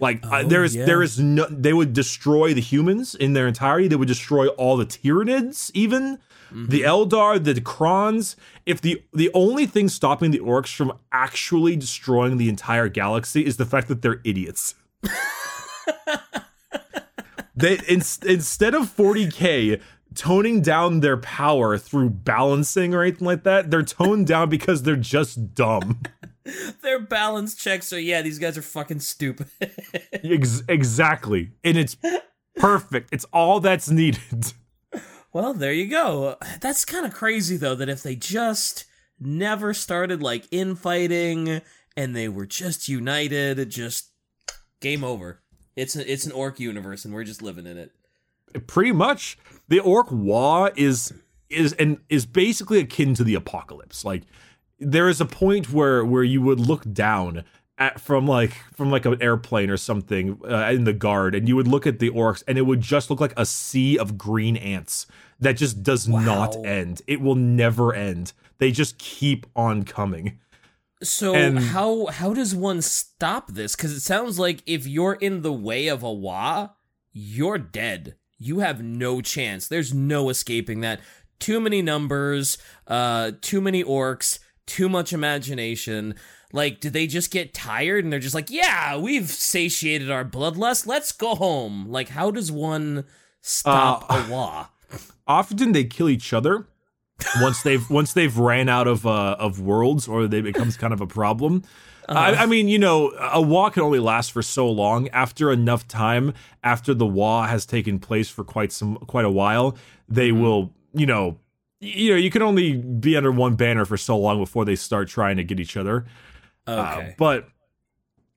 Like uh,
Oh,
there is
yeah.
there is no they would destroy the humans in their entirety. They would destroy all the tyranids even.
Mm-hmm.
the eldar the krons. If the the only thing stopping the orcs from actually destroying the entire galaxy is the fact that they're idiots. They in, instead of 40k toning down their power through balancing or anything like that they're toned down because they're just dumb
Their balance checks are yeah, these guys are fucking stupid.
Ex- exactly and it's perfect it's all that's needed
Well, there you go. That's kind of crazy though that if they just never started like infighting and they were just united, just game over. It's a, it's an orc universe and we're just living in it.
Pretty much the orc wa is is and is basically akin to the apocalypse. Like there is a point where where you would look down at from like from like an airplane or something uh, in the guard and you would look at the orcs and it would just look like a sea of green ants that just does not end. It will never end. They just keep on coming.
So
And-
how how does one stop this? Because it sounds like if you're in the way of a wa, you're dead. You have no chance. There's no escaping that. Too many numbers, uh, too many orcs, too much imagination. Like, did they just get tired and they're just like, yeah, we've satiated our bloodlust. Let's go home. Like, how does one stop
Uh,
a wa?
often they kill each other once they've once they've ran out of uh, of worlds or they becomes kind of a problem. I, I mean, you know, a wa can only last for so long. After enough time, after the wa has taken place for quite some quite a while, they will, you know, you know, you can only be under one banner for so long before they start trying to get each other. Uh,
Okay.
but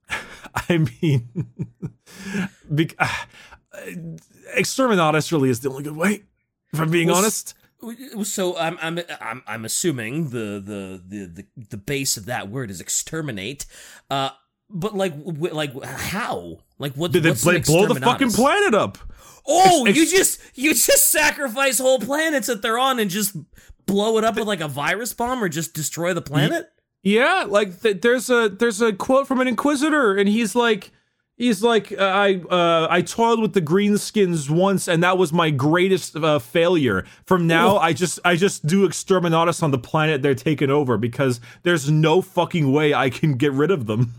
I mean, bec- uh, Exterminatus really is the only good way. If I'm being
Well,
honest.
So I'm I'm I'm I'm assuming the the the the, the base of that word is exterminate. Uh, but like w- like how? Like what?
Did they bl- blow the fucking planet up?
Oh,
Ex-
you
ex-
just you just sacrifice whole planets that they're on and just blow it up with like a virus bomb or just destroy the planet.
Yeah, like th- there's a there's a quote from an inquisitor, and he's like, he's like, uh, I uh, I toiled with the greenskins once, and that was my greatest uh, failure. From now, I just I just do exterminatus on the planet they're taking over because there's no fucking way I can get rid of them.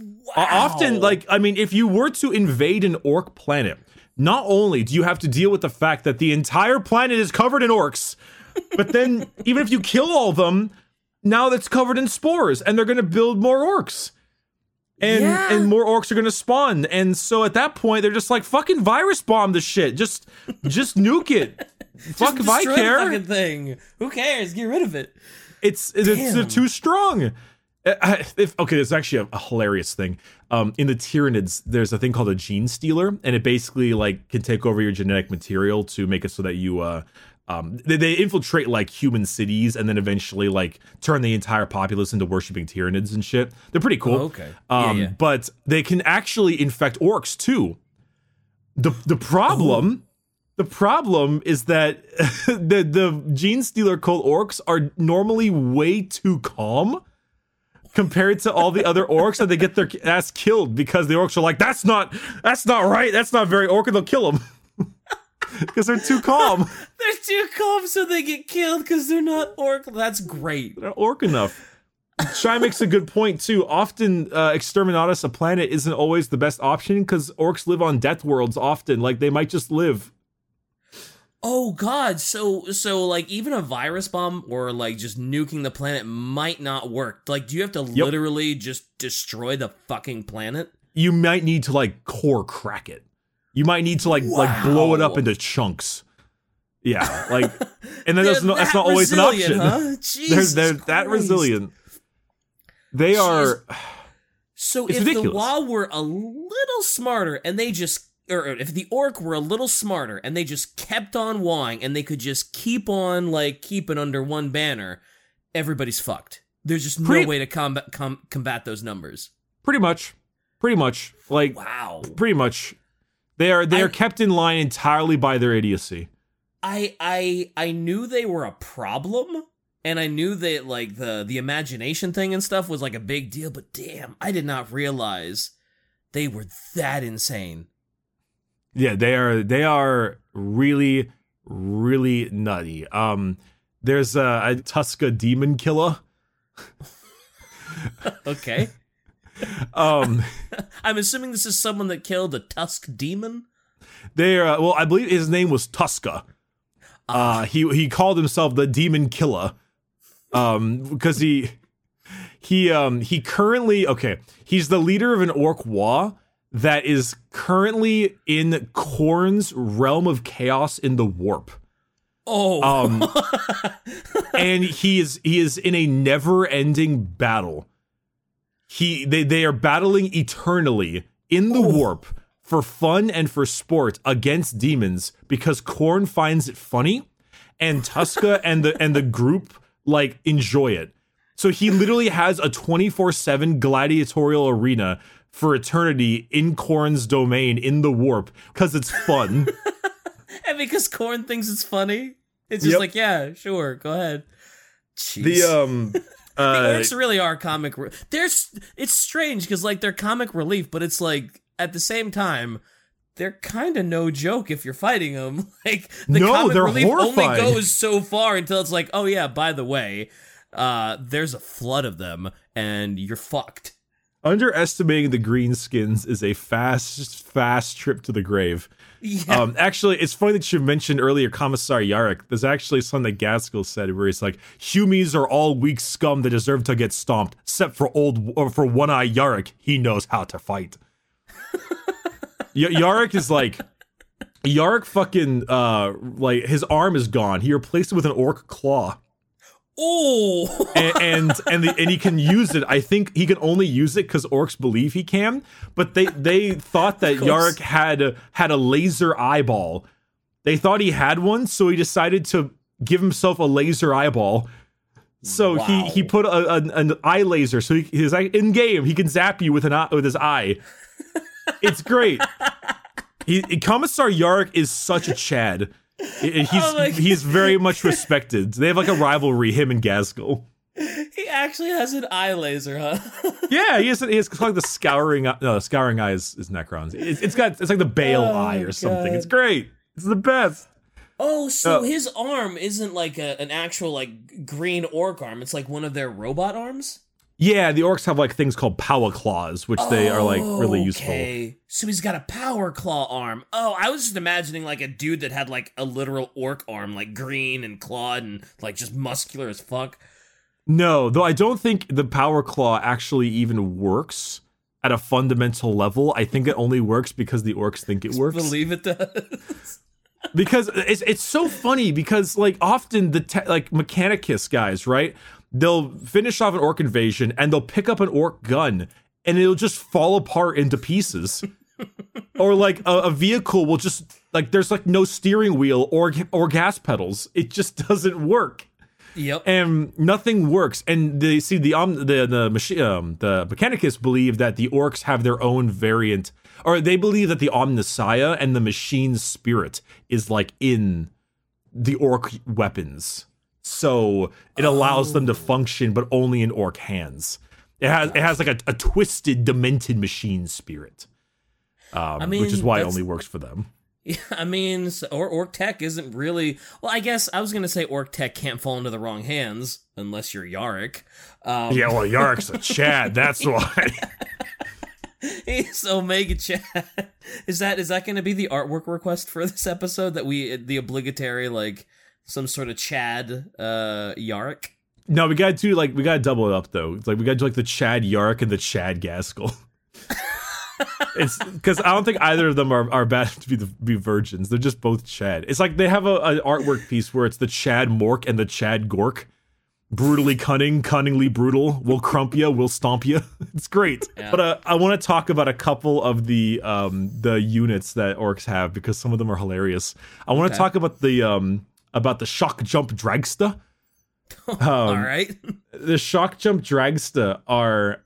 O- Often, like, I mean, if you were to invade an orc planet, not only do you have to deal with the fact that the entire planet is covered in orcs, but then even if you kill all of them, now that's covered in spores and they're going to build more orcs. And
Yeah.
and more orcs are gonna spawn. And so at that point, they're just like fucking virus bomb the shit. Just just nuke it. Fuck if I care.
fucking thing. Who cares? Get rid of it.
It's it's they're too strong. Uh, I- If, okay, there's actually a, a hilarious thing. Um, in the Tyranids, there's a thing called a gene stealer, and it basically like can take over your genetic material to make it so that you uh, um, they, they infiltrate like human cities and then eventually like turn the entire populace into worshiping Tyranids and shit. They're pretty cool.
Oh, okay.
Um,
yeah.
but they can actually infect orcs too. The the problem. The problem is that the the gene stealer cult orcs are normally way too calm compared to all the other orcs and they get their ass killed because the orcs are like that's not that's not right that's not very orc and they'll kill them because they're too calm
They're too calm, so they get killed because they're not orc. That's great.
they're orc enough Shy makes a good point too. Often, uh, Exterminatus, a planet, isn't always the best option because orcs live on death worlds. Often, like they might just live.
Oh god, so so like even a virus bomb or like just nuking the planet might not work. Like do you have to literally just destroy the fucking planet?
You might need to like core crack it. You might need to like like blow it up into chunks. Yeah, like, and then that's not, that's not always an option.
Huh?
they're they're that resilient. They are.
So
It's
if
ridiculous.
the Wa were a little smarter and they just or if the orc were a little smarter and they just kept on wawing and they could just keep on like keeping under one banner, everybody's fucked. There's just
Pretty-
no way to combat com- combat those numbers.
Pretty much, pretty much, like
Wow.
pretty much. They are they
I-
are kept in line entirely by their idiocy.
I I I knew they were a problem and I knew that like the the imagination thing and stuff was like a big deal, but damn, I did not realize they were that insane.
Yeah, they are they are really really nutty. Um, there's a, a Tuska demon killer.
Okay.
Um,
I'm assuming this is someone that killed a tusk demon.
they are well, I believe his name was Tuska. Uh, he he called himself the Demon Killer, um, because he he um he currently okay he's the leader of an orc wa that is currently in Khorne's realm of chaos in the warp.
Oh,
Um, and he is he is in a never-ending battle. He they they are battling eternally in the warp for fun and for sport against demons because Khorne finds it funny, and Tuska and the and the group like enjoy it. So he literally has a 24/7 gladiatorial arena for eternity in Khorne's domain in the warp because it's fun.
and because Khorne thinks it's funny, it's just
Yep.
like, yeah, sure, go ahead. Jeez.
the um
the
uh,
orcs really are comic. Re- they're it's strange because like they're comic relief, but it's like at the same time. They're kind of no joke if you're fighting them. Like the
No,
comic
they're
relief
horrifying.
only goes so far until it's like, oh yeah, by the way, uh, there's a flood of them and you're fucked.
underestimating the greenskins is a fast fast trip to the grave.
Yeah.
Um, actually, it's funny that you mentioned earlier Commissar Yarrick. There's actually something that Ghazghkull said where he's like, "Humies are all weak scum that deserve to get stomped, except for old or for One Eye Yarrick. He knows how to fight." y- is like. Yarrick fucking uh like his arm is gone. He replaced it with an orc claw.
Oh,
and and and, the, and he can use it. I think he can only use it because orcs believe he can. But they they thought that. Yarrick had a, had a laser eyeball. They thought he had one, so he decided to give himself a laser eyeball. So he he put a, an, an eye laser, so he, his in game he can zap you with an eye, with his eye. It's great. He, Commissar Yarrick is such a Chad. He- He's
Oh
he's very much respected. They have like a rivalry, him and Ghazghkull.
he actually has an eye laser, huh?
Yeah, he has, he has like the scouring eye. No, the scouring eye is, is Necrons. It's, it's got it's like the Bale
Oh,
eye or something.
God.
It's great. It's the best.
Oh, so
Uh,
his arm isn't like a, an actual like green orc arm. It's like one of their robot arms.
Yeah, the orcs have like things called power claws, which they are like really useful.
Okay, so he's got a power claw arm. Oh, I was just imagining like a dude that had like a literal orc arm, like green and clawed and like just muscular as fuck.
No, though I don't think the power claw actually even works. at a fundamental level, I think it only works because the orcs think it works.
Believe it does.
because it's it's so funny because like often the te- like Mechanicus guys, right? They'll finish off an orc invasion and they'll pick up an orc gun and it'll just fall apart into pieces. or like a, a, vehicle will just like there's like no steering wheel or or gas pedals. It just doesn't work.
Yep.
And nothing works. And they see the um the the machine um, the Mechanicus believe that the orcs have their own variant, or they believe that the Omnissiah and the machine spirit is like in the orc weapons. So it allows oh. them to oh. function, but only in orc hands. It has it has like a, a twisted, demented machine spirit. Um, I mean, which is why it only works for them.
Yeah, I mean, or Orc Tech isn't really. Well, I guess I was gonna say Orc Tech can't fall into the wrong hands unless you're Yarrick.
Um, yeah, well, Yarrick's a Chad. That's why.
He's Omega Chad. Is that is that going to be the artwork request for this episode? That we the obligatory like some sort of Chad uh Yarrick?
No, we gotta do like we gotta double it up though. It's like we gotta do like the Chad Yarrick and the Chad Ghazghkull it's because I don't think either of them are, are bad to be the, be virgins. They're just both Chad. It's like they have a, an artwork piece where it's the Chad Mork and the Chad Gork. Brutally cunning, cunningly brutal. We'll crump you, we'll stomp you. It's great. Yeah. But uh, I want to talk about a couple of the um, the units that orcs have because some of them are hilarious. I want to okay. talk about the um, about the Shokkjump Dragsta.
Um, All right.
the Shokkjump Dragsta are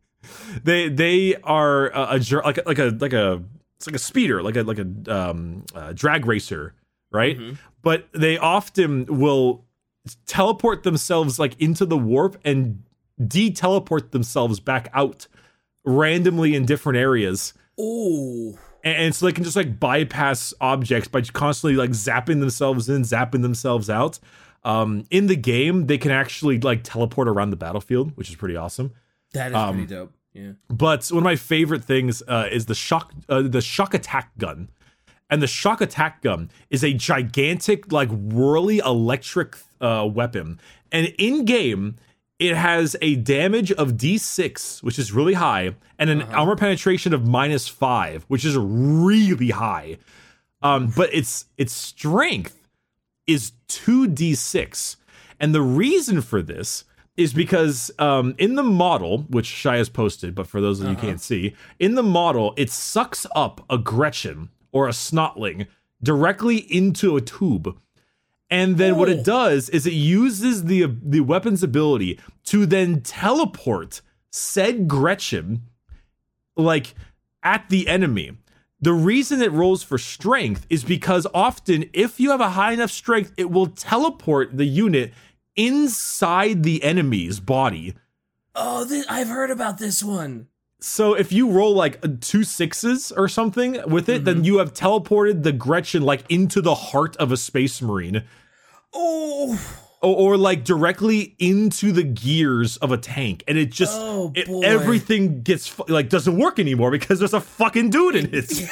they they are a, a like a, like a like a it's like a speeder, like a like a um, drag racer, right? Mm-hmm. But they often will teleport themselves like into the warp and de-teleport themselves back out randomly in different areas.
Oh.
And, so they can just like bypass objects by constantly like zapping themselves in, zapping themselves out. Um, in the game, they can actually like teleport around the battlefield, which is pretty awesome.
That is um, pretty dope. Yeah.
But one of my favorite things uh, is the shock uh, the Shokk Attack Gun. And the Shokk Attack Gun is a gigantic, like whirly electric uh, weapon. And in game, it has a damage of D6, which is really high, and an uh-huh. armor penetration of minus five, which is really high. Um, but its its strength is two D6. And the reason for this is because um, in the model, which Shy has posted, but for those of you uh-huh. can't see, in the model, it sucks up a Gretchin or a Snotling directly into a tube. And then oh. what it oh. does is it uses the the weapon's ability to then teleport said Gretchin like at the enemy. The reason it rolls for strength is because often if you have a high enough strength, it will teleport the unit inside the enemy's body.
Oh, th- I've heard about this one.
So if you roll like two sixes or something with it, mm-hmm. then you have teleported the Gretchin like into the heart of a space marine.
Oh.
Or, or like directly into the gears of a tank, and it just oh, it, everything gets like doesn't work anymore because there's a fucking dude in it.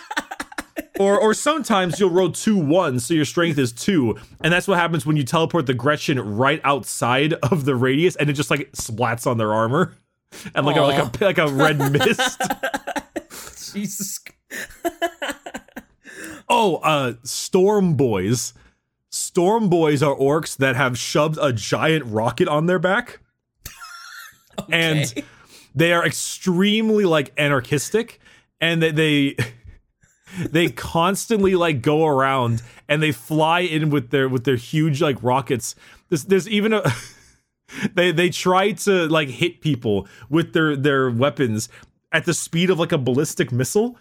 or or sometimes you'll roll two ones, so your strength is two, and that's what happens when you teleport the Gretchin right outside of the radius, and it just like splats on their armor, and like a, like a like a red mist.
Jesus.
oh, uh, Storm Boys. Storm Boys are orcs that have shoved a giant rocket on their back, okay. and they are extremely like anarchistic, and they. they they constantly like go around and they fly in with their with their huge like rockets. There's there's even a they they try to like hit people with their their weapons at the speed of like a ballistic missile.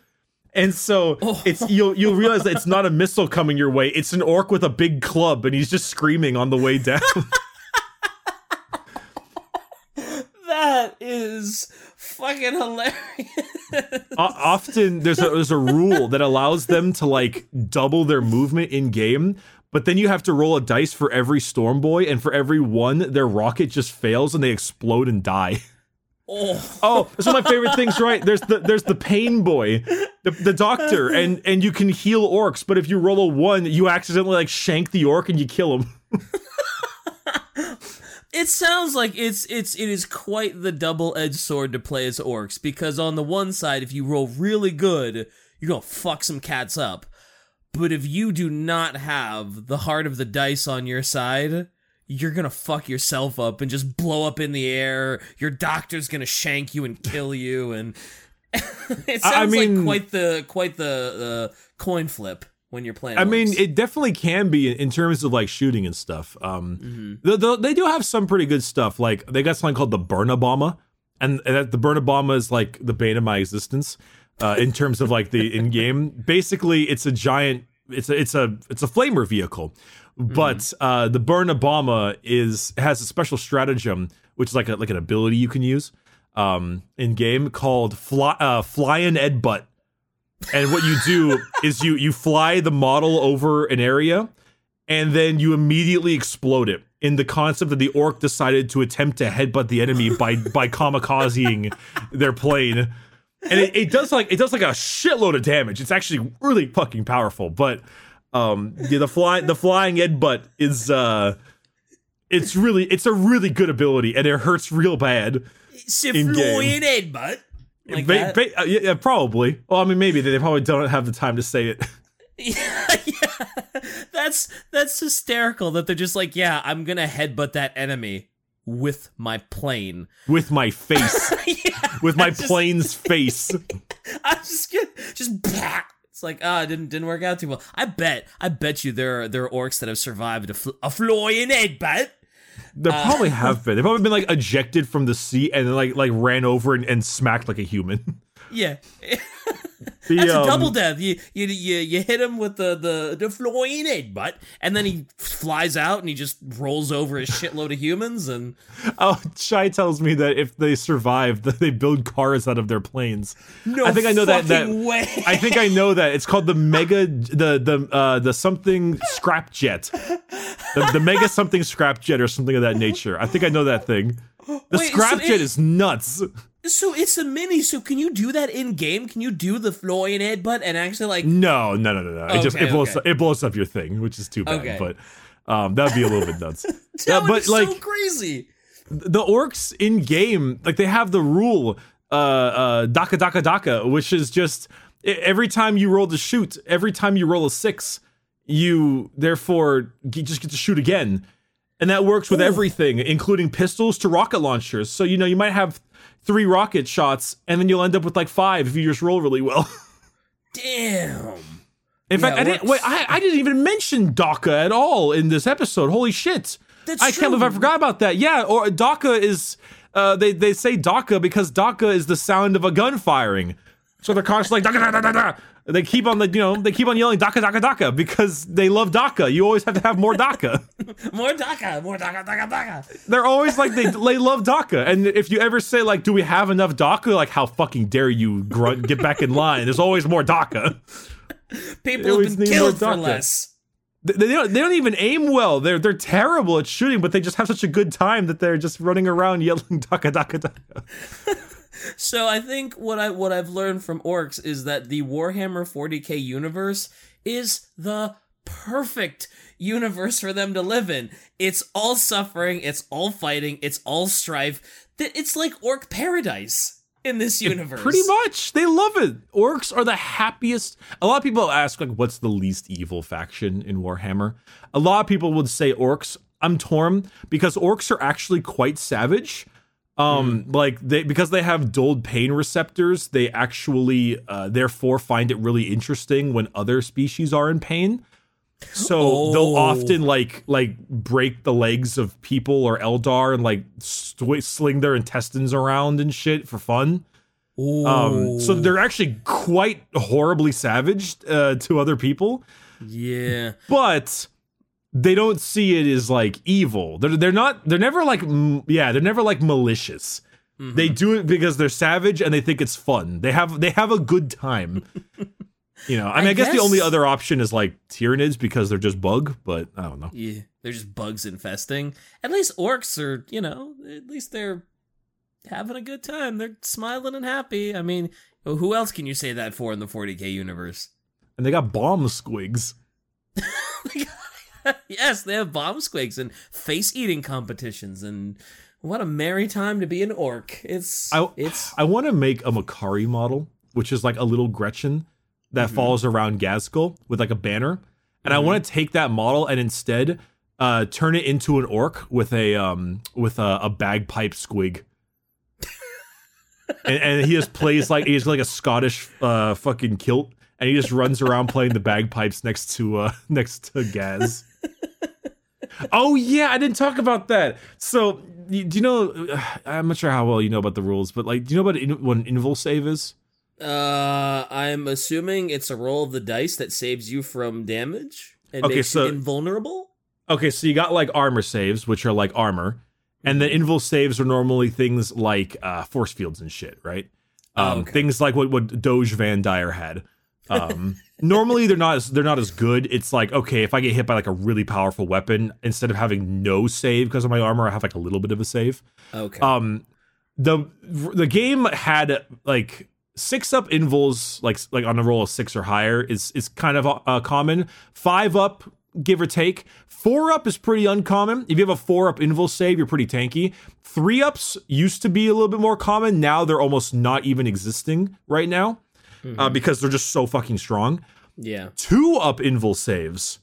And so oh. it's you'll you'll realize that it's not a missile coming your way. It's an orc with a big club and he's just screaming on the way down.
that is fucking hilarious.
often there's a there's a rule that allows them to like double their movement in game, but then you have to roll a dice for every storm boy, and for every one, their rocket just fails and they explode and die.
Oh,
oh that's one of my favorite things, right? There's the there's the pain boy, the, the doctor, and and you can heal orcs, but if you roll a one, you accidentally like shank the orc and you kill him.
it sounds like it's it's it is quite the double-edged sword to play as orcs because on the one side if you roll really good you're gonna fuck some cats up but if you do not have the heart of the dice on your side you're gonna fuck yourself up and just blow up in the air your doctor's gonna shank you and kill you and it sounds
I mean-
like quite the quite the uh, coin flip when you're playing
I mean, it definitely can be in, terms of like shooting and stuff. Um,
Mm-hmm.
the, the, they do have some pretty good stuff. Like they got something called the Burna-bommer, and, the Burna-bommer is like the bane of my existence. Uh, in terms of like the in game, basically, it's a giant. It's a it's a it's a flamer vehicle, but uh, the Burna-bommer is has a special stratagem, which is like a like an ability you can use um, in game called fly uh, flying Ed butt. And what you do is you you fly the model over an area and then you immediately explode it in the concept that the orc decided to attempt to headbutt the enemy by by kamikazing their plane and it, it does like it does like a shitload of damage it's actually really fucking powerful but um yeah, the fly the flying headbutt is uh it's really it's a really good ability and it hurts real bad in-game.
Syphloid headbutt. Like
Ba- ba- uh, yeah, yeah, probably. Well, I mean, maybe they probably don't have the time to say it.
yeah, yeah. That's that's hysterical that they're just like, yeah, I'm gonna headbutt that enemy with my plane.
with my face,
yeah,
with my
just-
plane's face.
I'm just gonna just bah. It's like ah, it didn't didn't work out too well. I bet I bet you there are there are orcs that have survived a, fl- a flying headbutt.
There
Uh,
probably have been. They've probably been like ejected from the sea and like like ran over and, and smacked like a human.
Yeah,
The,
that's
um,
a double death. You you you, you hit him with the the flying headbutt, and then he flies out and he just rolls over a shitload of humans and.
Oh, Shai tells me that if they survive, that they build cars out of their planes.
No
I think I know that. That
way.
I think I know that. It's called the mega the the uh the something scrap jet. The, the mega something scrap jet or something of that nature. I think I know that thing. The
Wait,
scrap
so
jet
it-
is nuts.
So it's a mini. So can you do that in game? Can you do the flying headbutt and actually like?
No, no, no, no, no. It just it blows
okay.
it blows up your thing, which is too bad.
Okay.
But um, that'd be a little bit nuts.
That
Yeah,
would
but
be
like
so crazy.
the orcs in game, like they have the rule, uh, uh, daka daka daka, which is just every time you roll to shoot, every time you roll a six, you therefore just get to shoot again. And that works with
Ooh.
everything, including pistols to rocket launchers. So, you know, you might have three rocket shots and then you'll end up with like five if you just roll really well.
Damn.
In fact, I didn't wait, I, I didn't even mention dakka at all in this episode. Holy shit.
That's
I can't believe I forgot about that. Yeah, or dakka is uh they, they say dakka because dakka is the sound of a gun firing. So they're constantly like dakka da, da, da, da. They keep on like you know, they keep on yelling dakka dakka dakka because they love dakka. You always have to have more dakka.
More Daka. More Daka. Daka. Daka.
They're always like they they love dakka. And if you ever say like, do we have enough dakka? Like how fucking dare you grunt get back in line. There's always more DACA.
People have been killed for less.
They, they don't. They don't even aim well. They're they're terrible at shooting, but they just have such a good time that they're just running around yelling "daka daka daka."
So I think what I what I've learned from orcs is that the Warhammer 40k universe is the perfect universe for them to live in. It's all suffering, it's all fighting, it's all strife. It's like orc paradise in this universe.
Pretty much, they love it. Orcs are the happiest. A lot of people ask like, "What's the least evil faction in Warhammer?" A lot of people would say orcs. I'm torn because orcs are actually quite savage. Um, like they because they have dulled pain receptors, they actually uh, therefore find it really interesting when other species are in pain. So they'll
Oh.
often like like break the legs of people or Eldar and like st- sling their intestines around and shit for fun. Um, so they're actually quite horribly savage uh, to other people,
yeah.
but they don't see it as like evil. They're they're not. They're never like yeah. They're never like malicious. Mm-hmm. They do it because they're savage and they think it's fun. They have they have a good time. you know, I mean, I,
I
guess, the only other option is like Tyranids because they're just bug, but I don't know.
Yeah, they're just bugs infesting. At least orcs are, you know, at least they're having a good time. They're smiling and happy. I mean, who else can you say that for in the 40k universe?
And they got bomb squigs.
yes, they have bomb squigs and face eating competitions, and what a merry time to be an orc. It's
I,
it's
I want to make a Makari model, which is like a little Gretchin that
Mm-hmm.
follows around Ghazghkull with like a banner, and I want to take that model and instead uh, turn it into an orc with a um with a, a bagpipe squig. and, and he just plays like he's like a Scottish uh fucking kilt, and he just runs around playing the bagpipes next to uh next to Gaz. oh yeah, I didn't talk about that. So do you know? I'm not sure how well you know about the rules, but like, do you know about in, what an invul save is?
uh I'm assuming it's a roll of the dice that saves you from damage and
Okay,
makes
so-
you invulnerable.
Okay, so you got like armor saves, which are like armor, and then invul saves are normally things like uh, force fields and shit, right? Um,
Oh, okay.
Things like what what Doge Vandire had. Um, normally they're not as they're not as good. It's like okay, if I get hit by like a really powerful weapon, instead of having no save because of my armor, I have like a little bit of a save.
Okay.
um the the game had like six up invuls like like on a roll of six or higher is is kind of uh, common five up give or take four up is pretty uncommon if you have a four up invul save you're pretty tanky three ups used to be a little bit more common now they're almost not even existing right now uh, because they're just so fucking strong
yeah.
two up invul saves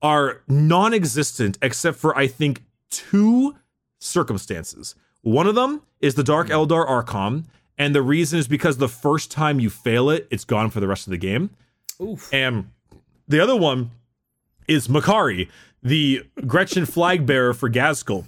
are non-existent except for I think two circumstances. One of them is the Dark Eldar Archon, and the reason is because the first time you fail it, it's gone for the rest of the game.
Oof.
And the other one is Makari, the Gretchin flag bearer for Ghazghkull.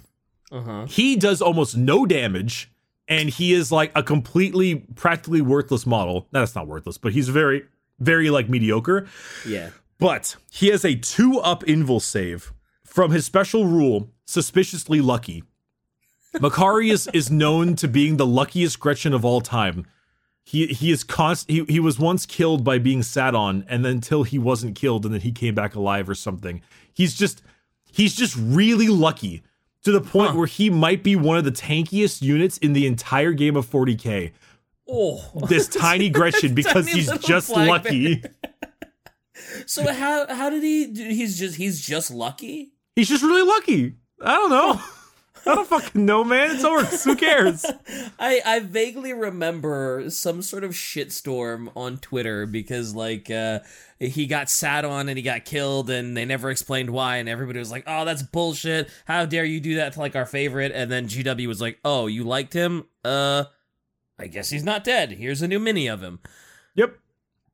Uh-huh.
He does almost no damage, and he is like a completely practically worthless model. No, that's not worthless, but he's very, very like mediocre.
Yeah.
But he has a two up invul save from his special rule, suspiciously lucky. Makari is, is known to being the luckiest Gretchin of all time. He he is const he, he was once killed by being sat on, and then until he wasn't killed, and then he came back alive or something. He's just he's just really lucky to the point
Huh.
where he might be one of the tankiest units in the entire game of 40k.
Oh.
This tiny Gretchin because
Tiny
he's just lucky.
So how how did he he's just he's just lucky?
He's just really lucky. I don't know. I don't fucking know, man. It's orcs. Who cares?
I I vaguely remember some sort of shitstorm on Twitter because like uh he got sat on and he got killed and they never explained why and everybody was like, "Oh, that's bullshit. How dare you do that to like our favorite?" And then GW was like, "Oh, you liked him? Uh I guess he's not dead. Here's a new mini of him."
Yep.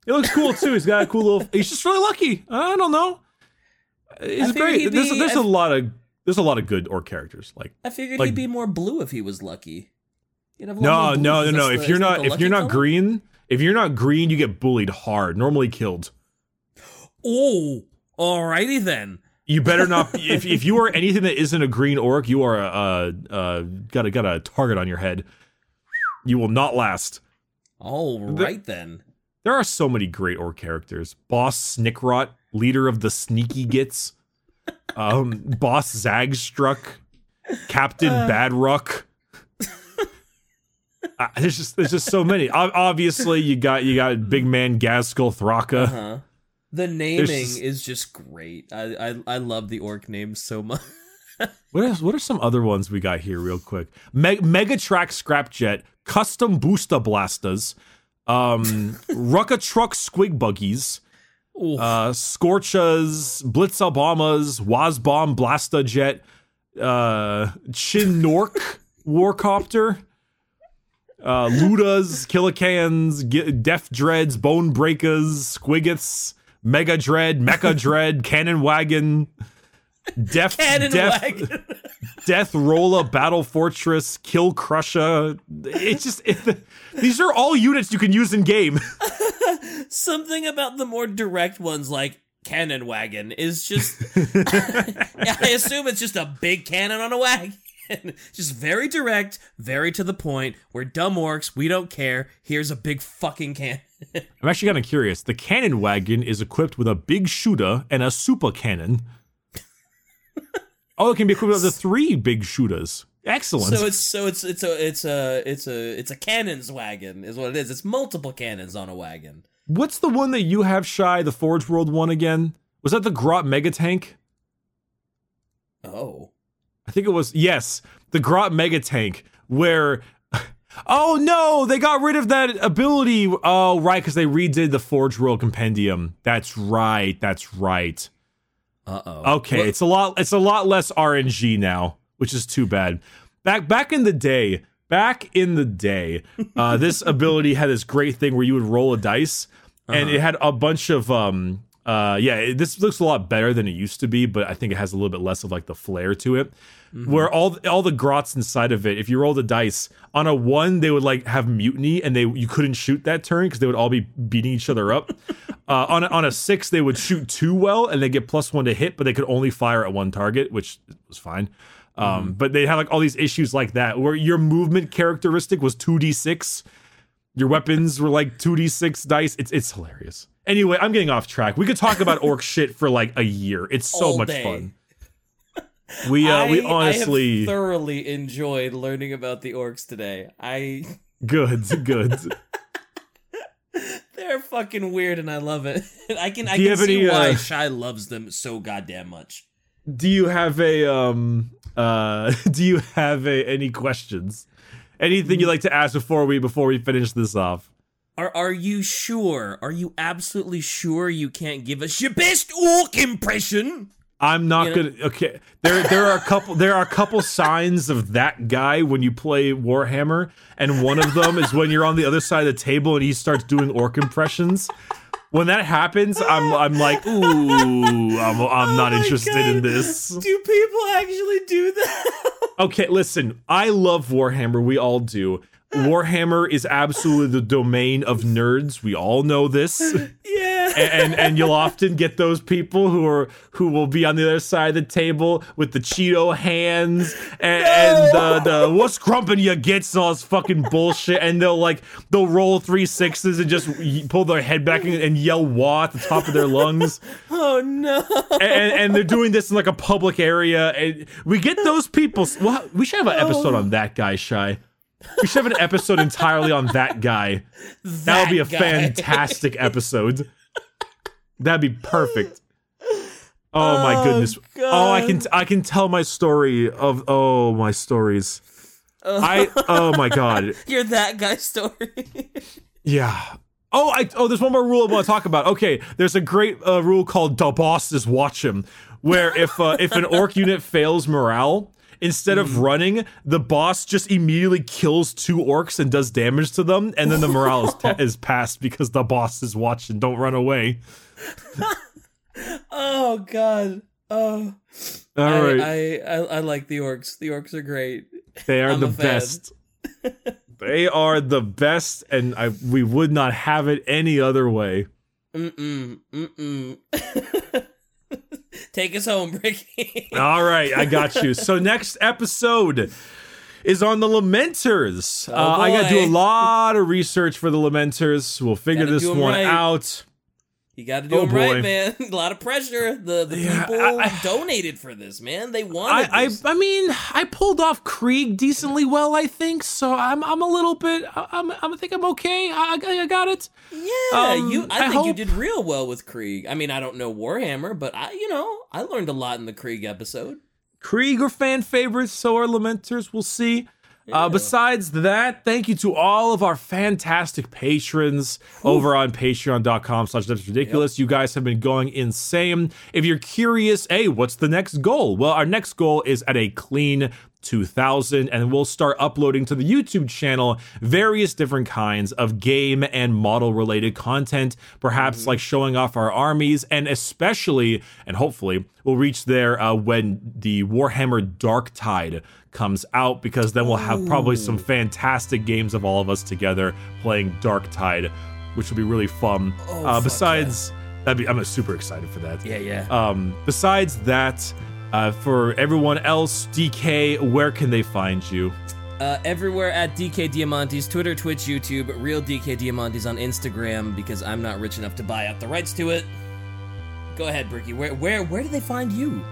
He looks cool too. He's got a cool little. He's just really lucky. I don't know. He's great.
he'd
There's
be-
there's
I-
a lot of there's a lot of good orc characters. Like
I figured
Like-
he'd be more blue if he was lucky. You'd have a lot
no no no no.
the-
If you're not if you're not
color?
green if you're not green you get bullied hard. Normally killed.
Oh, alrighty then.
You better not. if if you are anything that isn't a green orc, you are a, uh uh got a got a target on your head. You will not last.
All right then.
There are so many great orc characters. Boss Snikrot, leader of the Sneaky Gits. Um, Boss Zagstruk, Captain Badrukk. Uh, there's just there's just so many. O- obviously, you got you got big man Ghazghkull Thraka.
Uh-huh. The naming
just-
is just great. I, I I love the orc names so much.
What else, What are some other ones we got here, real quick? Meg- Megatrakk Scrapjet, Kustom Boosta-blastas, um, Rukkatrukk Squigbuggies.
Ooh.
uh, Skorchas, Blitz Obamas, Wazbom Blastajet, uh, Chinork Warkopta, uh, Lootas, Killicans, G- Deff Dreads, Bonebreakas, Squiggets, Mega Dread, Meka Dread, Cannon Wagon, Def,
Cannon
Def,
wagon.
Deff Rolla, Battle Fortress, Kill Krusha. It's just, it, these are all units you can use in game.
Something about the more direct ones, like cannon wagon, is just. I assume it's just a big cannon on a wagon. just very direct, very to the point. We're dumb orcs. We don't care. Here's a big fucking cannon.
I'm actually kind of curious. The cannon wagon is equipped with a big shooter and a super cannon. oh, it can be equipped with the three big shooters. Excellent.
So it's so it's it's a it's a it's a it's a cannons wagon is what it is. It's multiple cannons on a wagon.
What's the one that you have, Shy? The Forge World one again? Was that the Grot Mega Tank?
Oh.
I think it was yes, the Grot Mega Tank, where oh no, they got rid of that ability. Oh right, because they redid the Forge World Compendium. That's right. That's right.
Uh oh.
Okay, well, it's a lot. It's a lot less RNG now, which is too bad. Back back in the day, back in the day, uh, this ability had this great thing where you would roll a dice, and uh-huh. it had a bunch of um uh yeah it, this looks a lot better than it used to be but i think it has a little bit less of like the flair to it mm-hmm. where all all the grots inside of it if you roll the dice on a one they would like have mutiny and they you couldn't shoot that turn because they would all be beating each other up uh, on, a, on a six they would shoot too well and they get plus one to hit but they could only fire at one target which was fine um, mm-hmm. but they had like all these issues like that where your movement characteristic was 2d6 your weapons were like 2d6 dice it's it's hilarious Anyway, I'm getting off track. We could talk about orc shit for like a year. It's so All much day. fun. We uh, I, we honestly
thoroughly enjoyed learning about the orcs today. I
good, good.
They're fucking weird, and I love it. I can I can see any, why uh, Shy loves them so goddamn much.
Do you have a um uh do you have a, any questions? Anything you'd like to ask before we before we finish this off?
Are are you sure? Are you absolutely sure you can't give us your best orc impression?
I'm not you know? gonna. Okay, there there are a couple there are a couple signs of that guy when you play Warhammer, and one of them is when you're on the other side of the table and he starts doing orc impressions. When that happens, I'm I'm like, ooh, I'm I'm oh not oh interested God. in this.
Do people actually do that?
okay, listen, I love Warhammer. We all do. Warhammer is absolutely the domain of nerds. We all know this.
Yeah.
And, and, and you'll often get those people who are who will be on the other side of the table with the Cheeto hands and, no. and the, the what's crumping you all this fucking bullshit and they'll like they'll roll three sixes and just pull their head back and, and yell "wah" at the top of their lungs.
Oh no!
And, and, they're doing this in like a public area, and we get those people. Well, we should have an episode oh. on that guy, shy. We should have an episode entirely on that guy. That, would be a guy. fantastic episode. That'd be perfect. Oh, oh my goodness. God. Oh, I can I can tell my story of oh my stories. Oh. I oh my god.
You're that guy story.
yeah. Oh, I oh, there's one more rule I want to talk about. Okay, there's a great uh, rule called "the boss bosses watch him," where if uh, if an orc unit fails morale, instead of mm. running, the boss just immediately kills two orcs and does damage to them, and then the morale is, ta- is passed because the boss is watching. Don't run away.
oh God. Oh.
All I, right.
I, I, I like the orcs. The orcs are great.
They are I'm the best. they are the best, and I we would not have it any other way.
Mm mm mm. Take us home, Ricky.
All right, I got you. So next episode is on the Lamenters. Oh, uh, I got to do a lot of research for the Lamenters. We'll figure this one right. out.
You got to do oh, them right, man. a lot of pressure. The the yeah, people I, I, donated for this, man. They wanted.
I, I, I mean, I pulled off Krieg decently well, I think. So I'm I'm a little bit. I'm, I'm I think I'm okay. I, I got it.
Yeah, um, you. I, think hope. you did real well with Krieg. I mean, I don't know Warhammer, but I, you know, I learned a lot in the Krieg episode.
Krieg are fan favorites, so are Lamenters. We'll see. Uh, besides that, thank you to all of our fantastic patrons Ooh. over on patreon.com slash that's ridiculous. Yep. You guys have been going insane. If you're curious, hey, what's the next goal? Well, our next goal is at a clean 2000 and we'll start uploading to the YouTube channel various different kinds of game and model related content, perhaps mm-hmm. like showing off our armies and especially and hopefully we'll reach there uh, when the Warhammer Darktide comes out because then we'll have probably some fantastic games of all of us together playing Darktide, which will be really fun. Oh, uh, besides, yeah. that'd be I'm super excited for that.
Yeah, yeah.
Um, besides that, uh, for everyone else, DK, where can they find you?
Uh, everywhere at DK Diamantes, Twitter, Twitch, YouTube, real DK Diamantes on Instagram because I'm not rich enough to buy out the rights to it. Go ahead, Bricky. Where where where do they find you?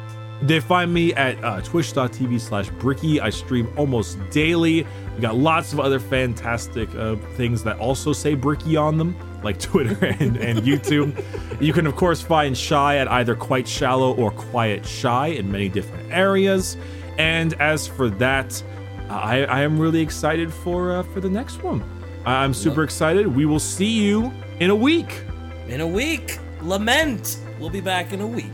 They find me at uh, twitch.tv slash bricky. I stream almost daily. We got lots of other fantastic uh, things that also say bricky on them, like Twitter and, and YouTube. You can, of course, find Shy at either Quite Shallow or Quiet Shy in many different areas. And as for that, I, I am really excited for uh, for the next one. I'm super excited. We will see you in a week.
In a week. Lament. We'll be back in a week.